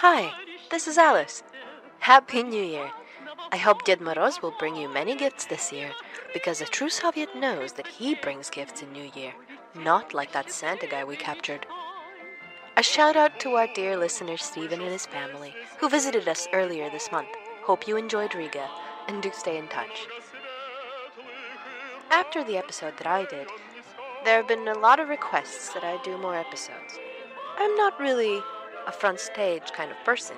Hi, this is Alice. Happy New Year. I hope Ded Moroz will bring you many gifts this year, because a true Soviet knows that he brings gifts in New Year, not like that Santa guy we captured. A shout out to our dear listener Stephen and his family, who visited us earlier this month. Hope you enjoyed Riga, and do stay in touch. After the episode that I did, there have been a lot of requests that I do more episodes. I'm not really a front stage kind of person.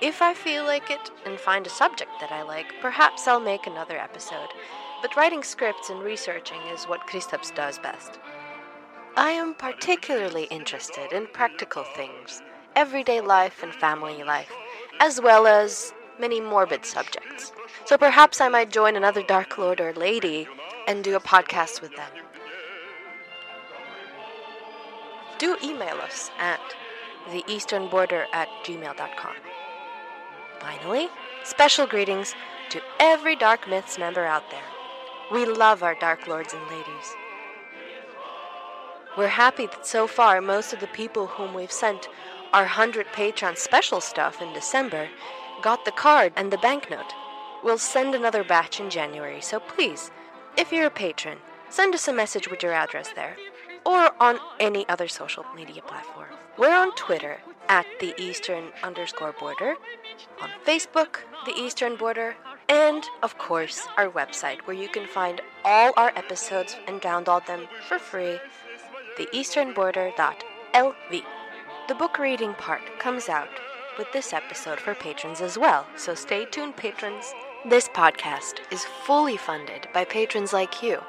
If I feel like it and find a subject that I like, perhaps I'll make another episode. But writing scripts and researching is what Kristaps does best. I am particularly interested in practical things, everyday life and family life, as well as many morbid subjects. So perhaps I might join another Dark Lord or Lady and do a podcast with them. Do email us at theeasternborder at gmail.com. Finally, special greetings to every Dark Myths member out there. We love our Dark Lords and Ladies. We're happy that so far most of the people whom we've sent our 100 Patreon special stuff in December got the card and the banknote. We'll send another batch in January, so please, if you're a patron, send us a message with your address there, or on any other social media platform. We're on Twitter at the Eastern underscore border, on Facebook, the Eastern border, and of course, our website where you can find all our episodes and download them for free, theeasternborder.lv. The book reading part comes out with this episode for patrons as well, so stay tuned, patrons. This podcast is fully funded by patrons like you.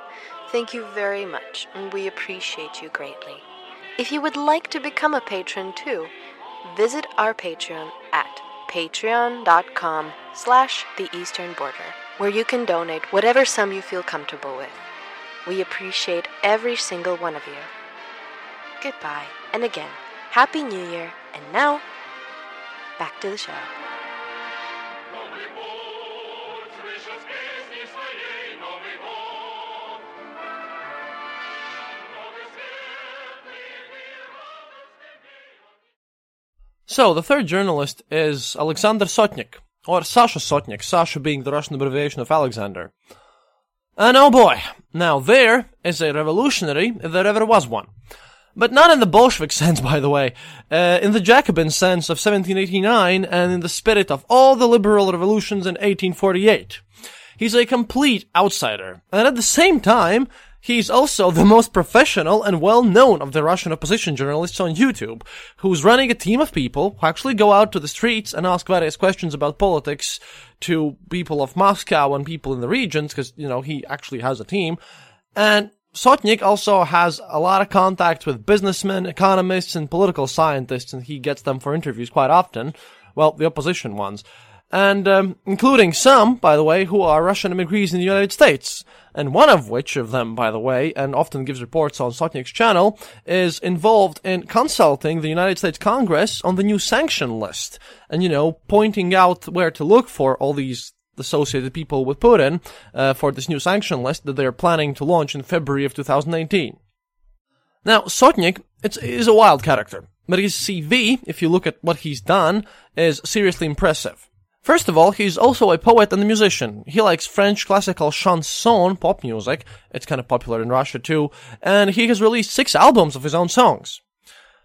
Thank you very much, and we appreciate you greatly. If you would like to become a patron too, visit our Patreon at patreon.com slash the eastern border, where you can donate whatever sum you feel comfortable with. We appreciate every single one of you. Goodbye, and again, Happy New Year, and now, back to the show. So, the third journalist is Alexander Sotnik, or Sasha Sotnik, Sasha being the Russian abbreviation of Alexander. And oh boy, now there is a revolutionary if there ever was one. But not in the Bolshevik sense, by the way, uh, in the Jacobin sense of 1789 and in the spirit of all the liberal revolutions in 1848. He's a complete outsider, and at the same time, He's also the most professional and well known of the Russian opposition journalists on YouTube, who's running a team of people who actually go out to the streets and ask various questions about politics to people of Moscow and people in the regions, because, you know, he actually has a team. And Sotnik also has a lot of contact with businessmen, economists, and political scientists, and he gets them for interviews quite often. Well, the opposition ones. and um, including some, by the way, who are Russian immigrants in the United States. And one of which of them, by the way, and often gives reports on Sotnik's channel, is involved in consulting the United States Congress on the new sanction list. And, you know, pointing out where to look for all these associated people with Putin uh, for this new sanction list that they're planning to launch in February of 2018. Now, Sotnik is a wild character, but his CV, if you look at what he's done, is seriously impressive. First of all, he's also a poet and a musician. He likes French classical chanson pop music. It's kind of popular in Russia too. And he has released six albums of his own songs.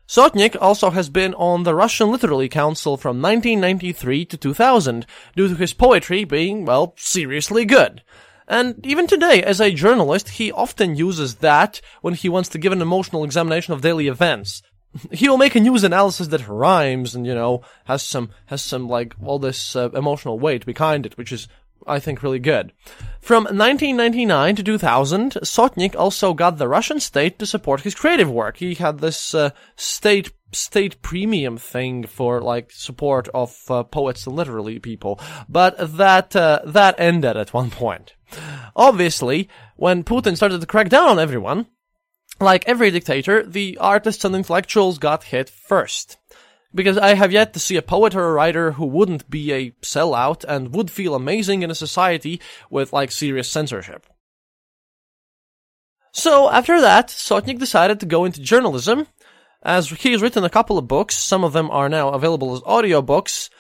Sotnik also has been on the Russian Literary Council from 1993 to 2000 due to his poetry being, well, seriously good. And even today, as a journalist, he often uses that when he wants to give an emotional examination of daily events he will make a news analysis that rhymes and you know has some has some like all this uh, emotional weight behind it, which is I think really good. From 1999 to 2000, Sotnik also got the Russian state to support his creative work. He had this uh, state state premium thing for like support of uh, poets and literary people, but that uh, that ended at one point. Obviously, when Putin started to crack down on everyone, like every dictator, the artists and intellectuals got hit first. Because I have yet to see a poet or a writer who wouldn't be a sellout and would feel amazing in a society with like serious censorship. So after that, Sotnik decided to go into journalism, as he has written a couple of books, some of them are now available as audiobooks,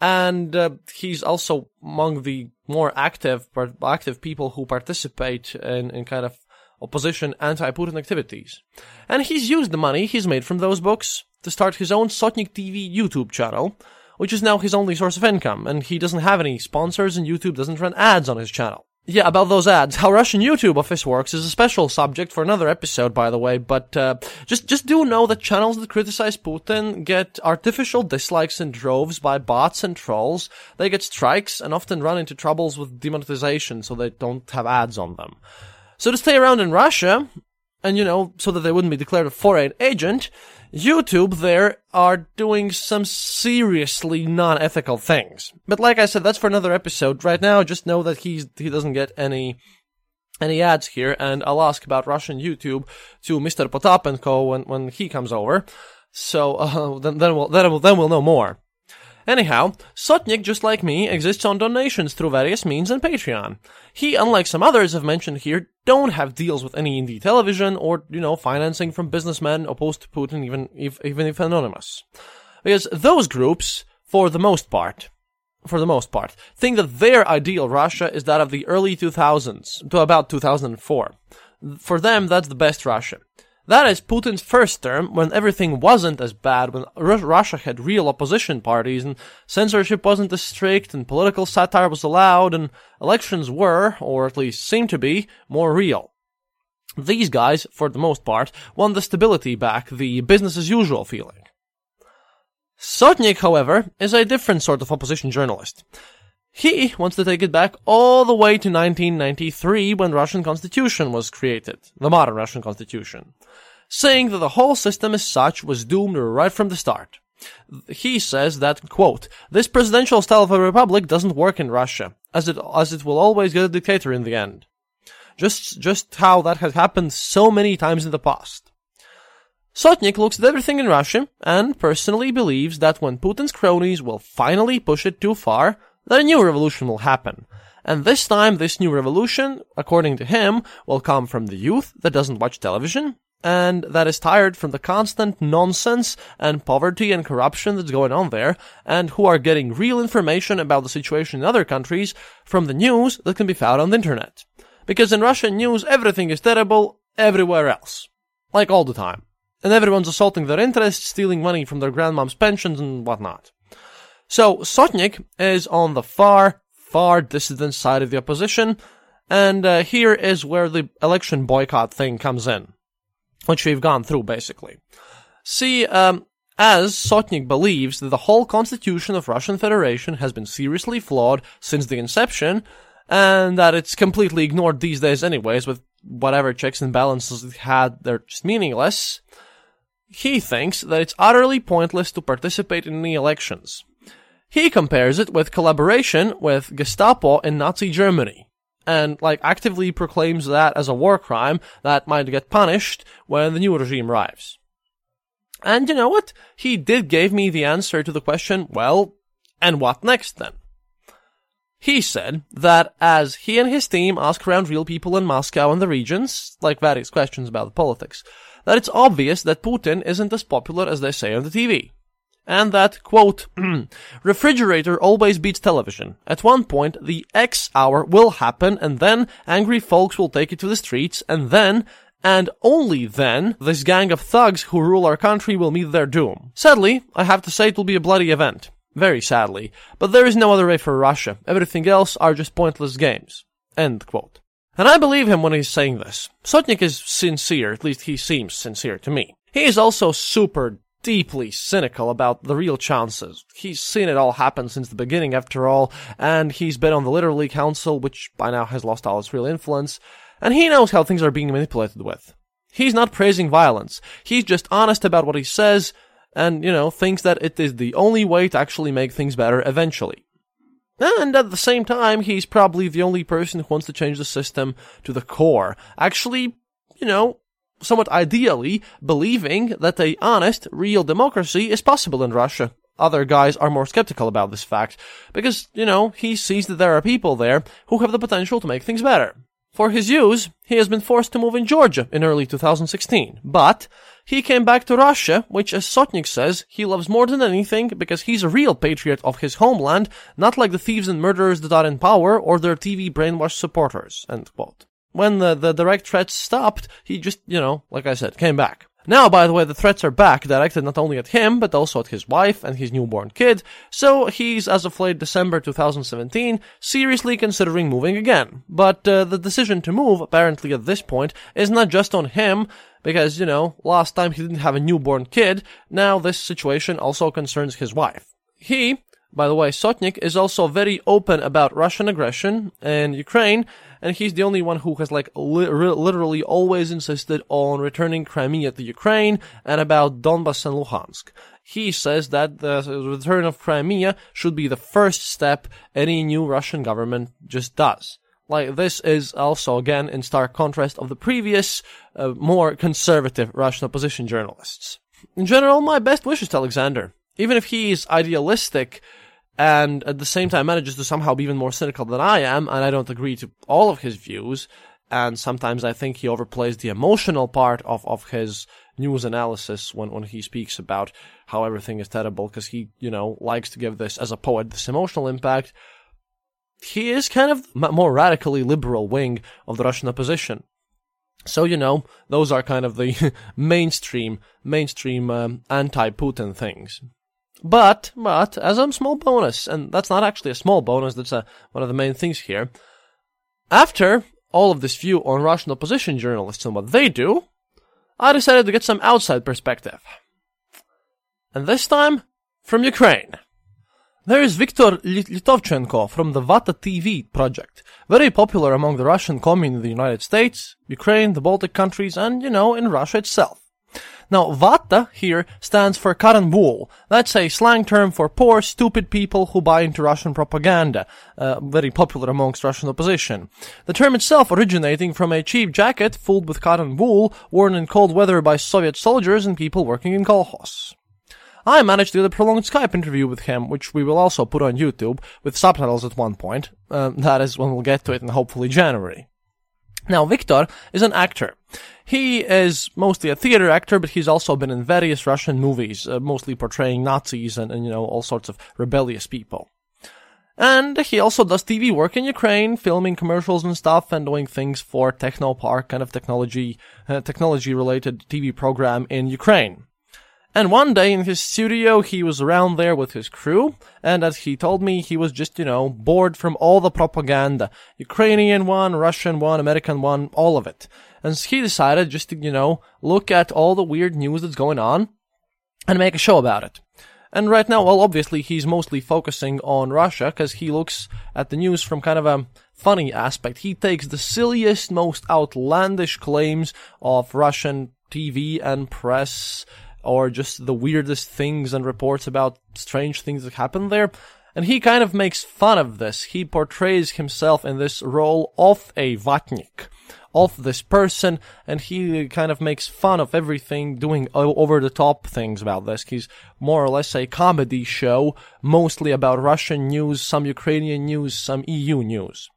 and uh, he's also among the more active active people who participate in, in kind of opposition, anti-Putin activities. And he's used the money he's made from those books to start his own Sotnik TV YouTube channel, which is now his only source of income, and he doesn't have any sponsors and YouTube doesn't run ads on his channel. Yeah, about those ads. How Russian YouTube office works is a special subject for another episode, by the way. But uh, just just do know that channels that criticize Putin get artificial dislikes in droves by bots and trolls. They get strikes and often run into troubles with demonetization, so they don't have ads on them. So to stay around in Russia, and you know, so that they wouldn't be declared a foreign agent, YouTube there are doing some seriously non-ethical things. But like I said, that's for another episode. Right now, just know that he's, he doesn't get any, any ads here, and I'll ask about Russian YouTube to Mr. Potapenko when, when he comes over. So, uh, then, then we'll, then we'll, then we'll know more. Anyhow, Sotnik, just like me, exists on donations through various means and Patreon. He, unlike some others I've mentioned here, don't have deals with any indie television or, you know, financing from businessmen opposed to Putin, even if, even if anonymous. Because those groups, for the most part, for the most part, think that their ideal Russia is that of the early 2000s, to about 2004. For them, that's the best Russia. That is Putin's first term, when everything wasn't as bad, when Russia had real opposition parties, and censorship wasn't as strict, and political satire was allowed, and elections were, or at least seemed to be, more real. These guys, for the most part, want the stability back, the business as usual feeling. Sotnik, however, is a different sort of opposition journalist. He wants to take it back all the way to 1993 when Russian constitution was created, the modern Russian constitution, saying that the whole system as such was doomed right from the start. He says that, quote, this presidential style of a republic doesn't work in Russia, as it, as it will always get a dictator in the end. Just, just how that has happened so many times in the past. Sotnik looks at everything in Russia and personally believes that when Putin's cronies will finally push it too far, that a new revolution will happen. And this time, this new revolution, according to him, will come from the youth that doesn't watch television, and that is tired from the constant nonsense and poverty and corruption that's going on there, and who are getting real information about the situation in other countries from the news that can be found on the internet. Because in Russian news, everything is terrible everywhere else. Like all the time. And everyone's assaulting their interests, stealing money from their grandmom's pensions and whatnot. So Sotnik is on the far, far dissident side of the opposition, and uh, here is where the election boycott thing comes in, which we've gone through basically. See, um, as Sotnik believes that the whole constitution of Russian Federation has been seriously flawed since the inception, and that it's completely ignored these days anyways, with whatever checks and balances it had, they're just meaningless. He thinks that it's utterly pointless to participate in any elections. He compares it with collaboration with Gestapo in Nazi Germany and like actively proclaims that as a war crime that might get punished when the new regime arrives. And you know what? He did give me the answer to the question, well, and what next then? He said that as he and his team ask around real people in Moscow and the regions, like various questions about the politics, that it's obvious that Putin isn't as popular as they say on the TV and that, quote, refrigerator always beats television. At one point, the X hour will happen, and then angry folks will take it to the streets, and then, and only then, this gang of thugs who rule our country will meet their doom. Sadly, I have to say it will be a bloody event. Very sadly. But there is no other way for Russia. Everything else are just pointless games. End quote. And I believe him when he's saying this. Sotnik is sincere, at least he seems sincere to me. He is also super deeply cynical about the real chances. He's seen it all happen since the beginning, after all, and he's been on the Literary Council, which by now has lost all its real influence, and he knows how things are being manipulated with. He's not praising violence. He's just honest about what he says, and, you know, thinks that it is the only way to actually make things better eventually. And at the same time, he's probably the only person who wants to change the system to the core. Actually, you know, somewhat ideally, believing that a honest, real democracy is possible in Russia. Other guys are more skeptical about this fact, because, you know, he sees that there are people there who have the potential to make things better. For his use, he has been forced to move in Georgia in early 2016, but he came back to Russia, which as Sotnik says, he loves more than anything because he's a real patriot of his homeland, not like the thieves and murderers that are in power or their TV brainwashed supporters, end quote. When the, the direct threats stopped, he just, you know, like I said, came back. Now, by the way, the threats are back, directed not only at him, but also at his wife and his newborn kid, so he's, as of late December 2017, seriously considering moving again. But uh, the decision to move, apparently at this point, is not just on him, because, you know, last time he didn't have a newborn kid, now this situation also concerns his wife. He, by the way, Sotnik is also very open about Russian aggression in Ukraine, and he's the only one who has like li- literally always insisted on returning Crimea to Ukraine and about Donbass and Luhansk. He says that the return of Crimea should be the first step any new Russian government just does. Like this is also again in stark contrast of the previous, uh, more conservative Russian opposition journalists. In general, my best wishes to Alexander. Even if he is idealistic, and at the same time manages to somehow be even more cynical than I am, and I don't agree to all of his views, and sometimes I think he overplays the emotional part of, of his news analysis when, when he speaks about how everything is terrible, because he, you know, likes to give this, as a poet, this emotional impact. He is kind of more radically liberal wing of the Russian opposition. So, you know, those are kind of the mainstream, mainstream um, anti-Putin things. But, but, as a small bonus, and that's not actually a small bonus, that's a, one of the main things here. After all of this view on Russian opposition journalists and what they do, I decided to get some outside perspective. And this time, from Ukraine. There is Viktor Litovchenko from the Vata TV project, very popular among the Russian commune in the United States, Ukraine, the Baltic countries, and, you know, in Russia itself. Now, Vata here stands for cotton wool. That's a slang term for poor, stupid people who buy into Russian propaganda, uh, very popular amongst Russian opposition. The term itself originating from a cheap jacket filled with cotton wool worn in cold weather by Soviet soldiers and people working in kolkhoz. I managed to get a prolonged Skype interview with him, which we will also put on YouTube, with subtitles at one point. Uh, that is when we'll get to it in hopefully January. Now, Victor is an actor. He is mostly a theater actor, but he's also been in various Russian movies, uh, mostly portraying Nazis and, and, you know, all sorts of rebellious people. And he also does TV work in Ukraine, filming commercials and stuff, and doing things for Technopark, kind of technology, uh, technology-related TV program in Ukraine. And one day in his studio, he was around there with his crew, and as he told me, he was just, you know, bored from all the propaganda. Ukrainian one, Russian one, American one, all of it. And he decided just to, you know, look at all the weird news that's going on and make a show about it. And right now, well, obviously he's mostly focusing on Russia because he looks at the news from kind of a funny aspect. He takes the silliest, most outlandish claims of Russian TV and press or just the weirdest things and reports about strange things that happen there And he kind of makes fun of this. He portrays himself in this role of a vatnik, of this person, and he kind of makes fun of everything, doing over the top things about this. He's more or less a comedy show, mostly about Russian news, some Ukrainian news, some EU news.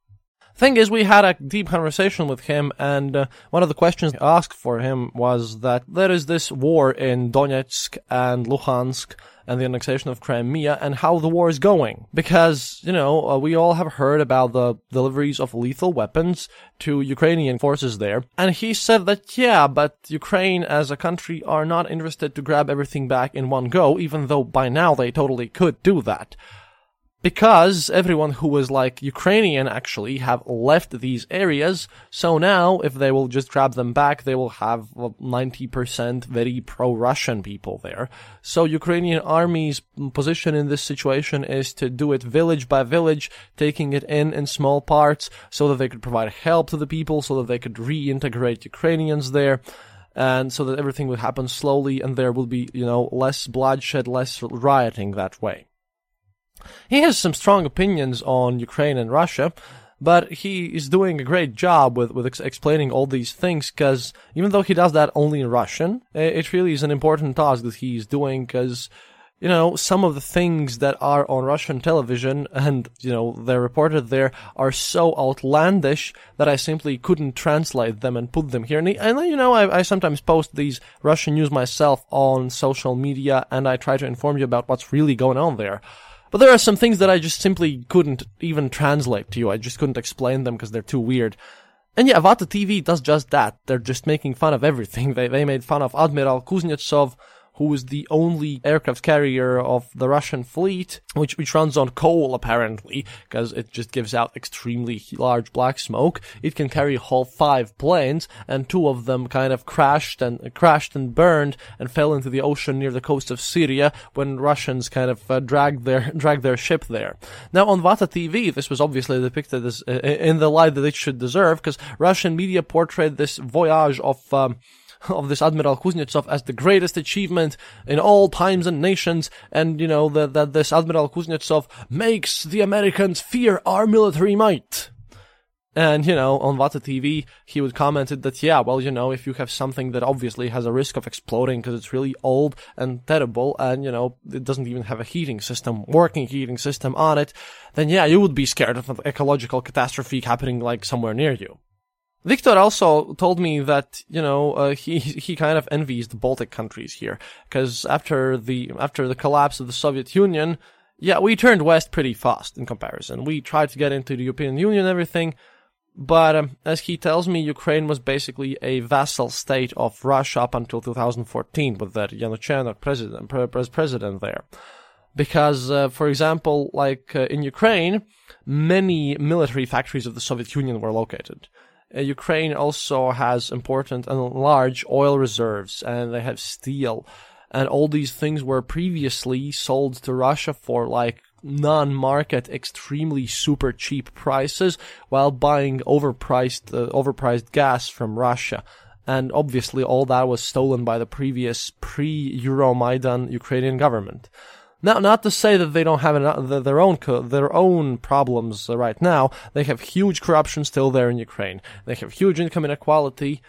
Thing is, we had a deep conversation with him, and uh, one of the questions asked for him was that there is this war in Donetsk and Luhansk and the annexation of Crimea and how the war is going. Because, you know, uh, we all have heard about the deliveries of lethal weapons to Ukrainian forces there. And he said that, yeah, but Ukraine as a country are not interested to grab everything back in one go, even though by now they totally could do that because everyone who was like Ukrainian actually have left these areas. So now, if they will just grab them back, they will have 90% very pro-Russian people there. So Ukrainian army's position in this situation is to do it village by village, taking it in in small parts so that they could provide help to the people, so that they could reintegrate Ukrainians there and so that everything would happen slowly and there will be, you know, less bloodshed, less rioting that way. He has some strong opinions on Ukraine and Russia, but he is doing a great job with, with ex- explaining all these things because even though he does that only in Russian, eh, it really is an important task that he's doing because you know, some of the things that are on Russian television and, you know, they're reported there are so outlandish that I simply couldn't translate them and put them here. And, and you know, I, I sometimes post these Russian news myself on social media and I try to inform you about what's really going on there. But there are some things that I just simply couldn't even translate to you. I just couldn't explain them because they're too weird. And yeah, Vata TV does just that. They're just making fun of everything. They, they made fun of Admiral Kuznetsov, who is the only aircraft carrier of the Russian fleet, which, which runs on coal apparently, because it just gives out extremely large black smoke. It can carry whole five planes, and two of them kind of crashed and uh, crashed and burned and fell into the ocean near the coast of Syria when Russians kind of uh, dragged their dragged their ship there. Now on Vata TV, this was obviously depicted as uh, in the light that it should deserve, because Russian media portrayed this voyage of um, of this Admiral Kuznetsov as the greatest achievement in all times and nations, and you know that that this Admiral Kuznetsov makes the Americans fear our military might. And, you know, on Vata TV, he would commented that, yeah, well, you know, if you have something that obviously has a risk of exploding because it's really old and terrible and, you know, it doesn't even have a heating system, working heating system on it, then yeah, you would be scared of an ecological catastrophe happening like somewhere near you. Victor also told me that you know uh, he he kind of envies the Baltic countries here because after the after the collapse of the Soviet Union, yeah, we turned west pretty fast in comparison. We tried to get into the European Union and everything, but um, as he tells me, Ukraine was basically a vassal state of Russia up until 2014 with that Yanukovych president president there. Because, uh, for example, like uh, in Ukraine, many military factories of the Soviet Union were located. Uh, Ukraine also has important and large oil reserves, and they have steel, and all these things were previously sold to Russia for like non-market, extremely super cheap prices, while buying overpriced, uh, overpriced gas from Russia. And obviously, all that was stolen by the previous pre-Euromaidan Ukrainian government. Now, not to say that they don't have an, uh, their own their own problems right now. They have huge corruption still there in Ukraine. They have huge income inequality,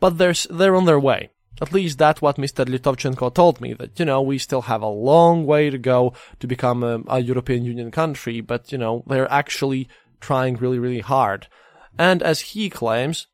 but they're they're on their way. At least that's what Mr. Litovchenko told me, that, you know, we still have a long way to go to become a, a European Union country, but, you know, they're actually trying really, really hard. And as he claims,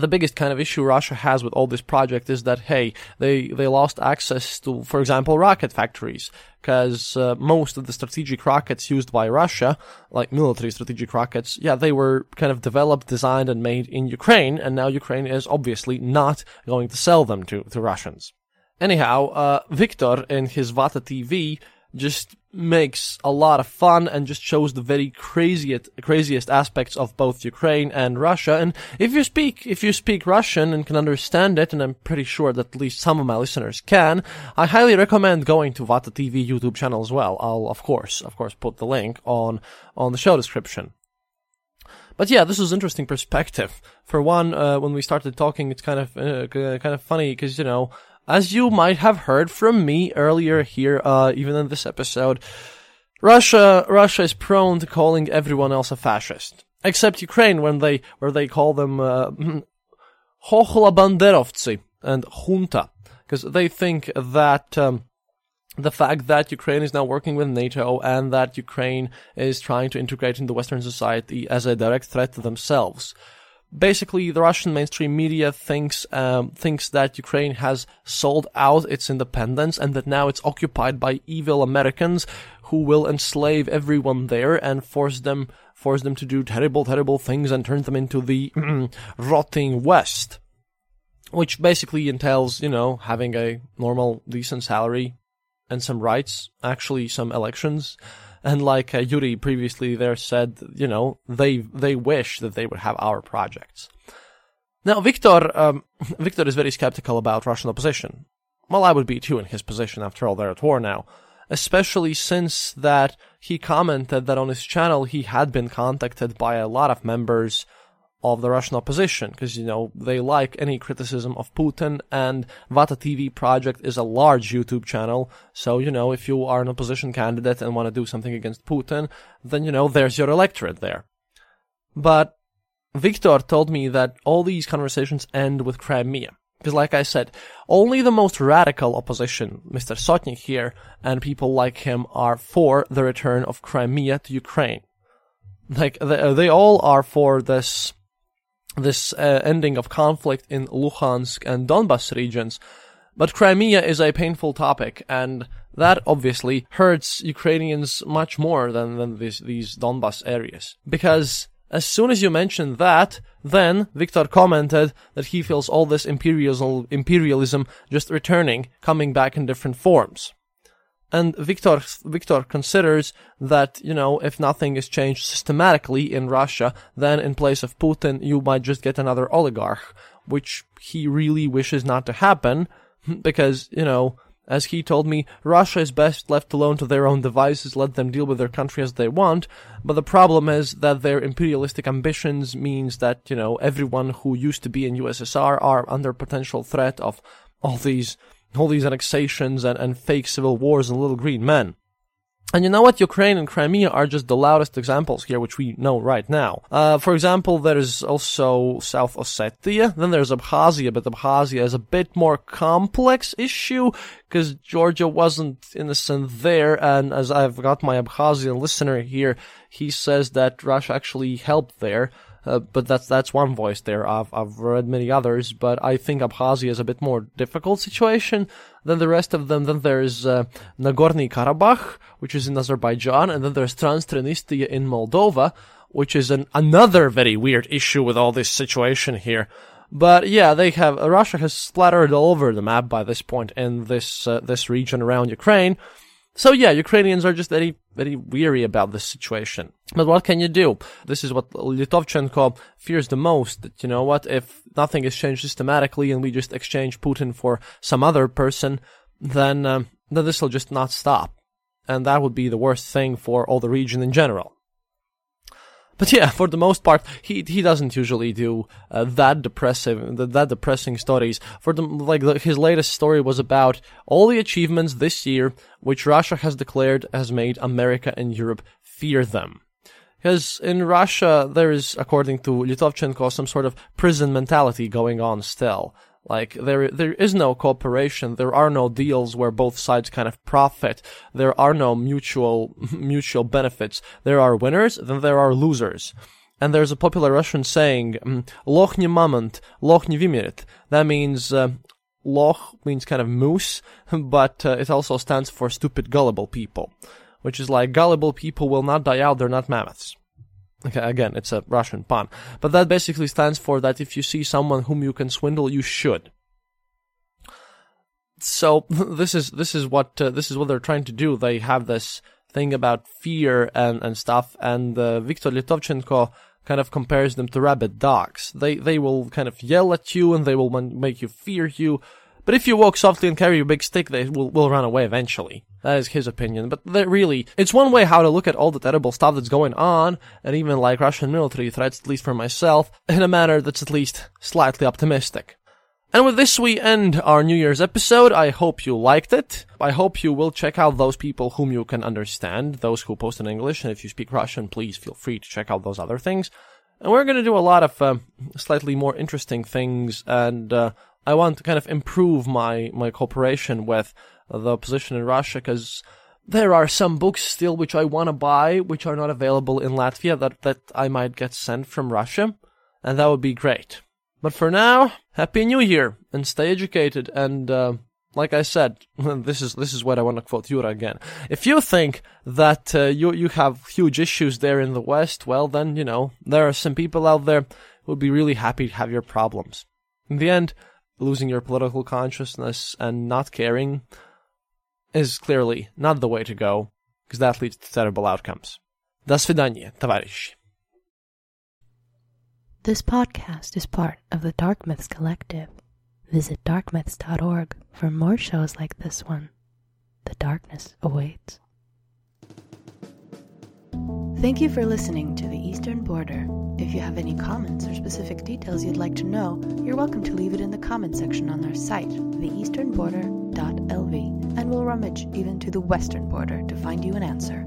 the biggest kind of issue Russia has with all this project is that hey, they they lost access to, for example, rocket factories because uh, most of the strategic rockets used by Russia, like military strategic rockets, yeah, they were kind of developed, designed, and made in Ukraine, and now Ukraine is obviously not going to sell them to to Russians. Anyhow, uh, Victor in his Vata TV just makes a lot of fun and just shows the very craziest craziest aspects of both Ukraine and Russia. And if you speak if you speak Russian and can understand it, and I'm pretty sure that at least some of my listeners can, I highly recommend going to Vata TV YouTube channel as well. I'll of course of course put the link on on the show description. But yeah, this is interesting perspective. For one, uh, when we started talking, it's kind of uh, kind of funny because you know as you might have heard from me earlier here, uh, even in this episode, Russia, Russia is prone to calling everyone else a fascist, except Ukraine, when they, where they call them, uh, Banderovtsy and junta, because they think that, um, the fact that Ukraine is now working with NATO and that Ukraine is trying to integrate into the Western society as a direct threat to themselves. Basically, the Russian mainstream media thinks um, thinks that Ukraine has sold out its independence and that now it's occupied by evil Americans who will enslave everyone there and force them force them to do terrible, terrible things and turn them into the rotting West which basically entails, you know, having a normal, decent salary, and some rights, actually some elections. And like uh, Yuri previously there said, you know, they they wish that they would have our projects. Now, Victor, um, Victor is very skeptical about Russian opposition. Well, I would be too in his position. After all, they're at war now. Especially since that he commented that on his channel he had been contacted by a lot of members of the Russian opposition because, you know, they like any criticism of Putin and Vata TV project is a large YouTube channel. So, you know, if you are an opposition candidate and want to do something against Putin, then, you know, there's your electorate there. But Victor told me that all these conversations end with Crimea. Because, like I said, only the most radical opposition, Mr. Sotnik here, and people like him are for the return of Crimea to Ukraine. Like, they, they all are for this this uh, ending of conflict in Luhansk and Donbas regions. But Crimea is a painful topic, and that obviously hurts Ukrainians much more than, than these, these Donbas areas. Because as soon as you mention that, then Victor commented that he feels all this imperialism, imperialism just returning, coming back in different forms. And Victor, Victor considers that, you know, if nothing is changed systematically in Russia, then in place of Putin, you might just get another oligarch, which he really wishes not to happen, because, you know, as he told me, Russia is best left alone to their own devices, let them deal with their country as they want. But the problem is that their imperialistic ambitions means that, you know, everyone who used to be in USSR are under potential threat of all these all these annexations and, and fake civil wars and little green men. And you know what? Ukraine and Crimea are just the loudest examples here, which we know right now. Uh, for example, there's also South Ossetia, then there's Abkhazia, but Abkhazia is a bit more complex issue, because Georgia wasn't innocent there, and as I've got my Abkhazian listener here, he says that Russia actually helped there. Uh, but that's that's one voice there. I've I've read many others, but I think Abkhazia is a bit more difficult situation than the rest of them. Then there's uh, Nagorny Karabakh, which is in Azerbaijan, and then there's Transnistria in Moldova, which is an another very weird issue with all this situation here. But yeah, they have Russia has splattered all over the map by this point in this uh, this region around Ukraine. So yeah, Ukrainians are just very, very weary about this situation. But what can you do? This is what Litovchenko fears the most. That, you know what? If nothing is changed systematically and we just exchange Putin for some other person, then, um, then this will just not stop. And that would be the worst thing for all the region in general. But yeah, for the most part, he he doesn't usually do uh, that depressive that depressing stories. For the like the, his latest story was about all the achievements this year which Russia has declared has made America and Europe fear them. Because in Russia, there is, according to Litovchenko, some sort of prison mentality going on still. Like there, there is no cooperation. There are no deals where both sides kind of profit. There are no mutual, mutual benefits. There are winners, then there are losers. And there's a popular Russian saying, mm, "Loch nie mamont, loch nie vymiret." That means uh, loch means kind of moose, but uh, it also stands for stupid, gullible people, which is like gullible people will not die out. They're not mammoths. Okay, again, it's a Russian pun. But that basically stands for that if you see someone whom you can swindle, you should. So this is this is what uh, this is what they're trying to do. They have this thing about fear and and stuff, and uh, Viktor Litovchenko kind of compares them to rabid dogs. They they will kind of yell at you and they will make you fear you, but if you walk softly and carry your big stick, they will, will run away eventually. That is his opinion. But really, it's one way how to look at all the terrible stuff that's going on, and even like Russian military threats, at least for myself, in a manner that's at least slightly optimistic. And with this, we end our New Year's episode. I hope you liked it. I hope you will check out those people whom you can understand, those who post in English. And if you speak Russian, please feel free to check out those other things. And we're going to do a lot of uh, slightly more interesting things. And uh, I want to kind of improve my, my cooperation with the opposition in Russia because there are some books still which I want to buy, which are not available in Latvia that, that I might get sent from Russia. And that would be great. But for now, Happy New Year and stay educated. And uh, like I said, this is this is what I want to quote Yura again. If you think that uh, you you have huge issues there in the West, well then you know there are some people out there who would be really happy to have your problems. In the end, losing your political consciousness and not caring is clearly not the way to go, because that leads to terrible outcomes. До свидания, товарищи. This podcast is part of the Dark Myths Collective. Visit darkmyths.org for more shows like this one. The darkness awaits. Thank you for listening to The Eastern Border. If you have any comments or specific details you'd like to know, you're welcome to leave it in the comment section on our site, theeasternborder.lv, and we'll rummage even to the western border to find you an answer.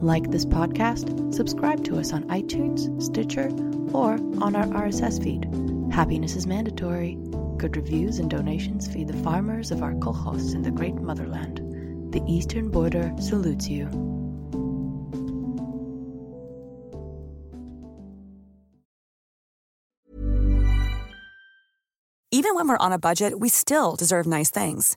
Like this podcast, subscribe to us on iTunes, Stitcher, or on our RSS feed. Happiness is mandatory. Good reviews and donations feed the farmers of our kolkhozs in the great motherland. The eastern border salutes you. Even when we're on a budget, we still deserve nice things.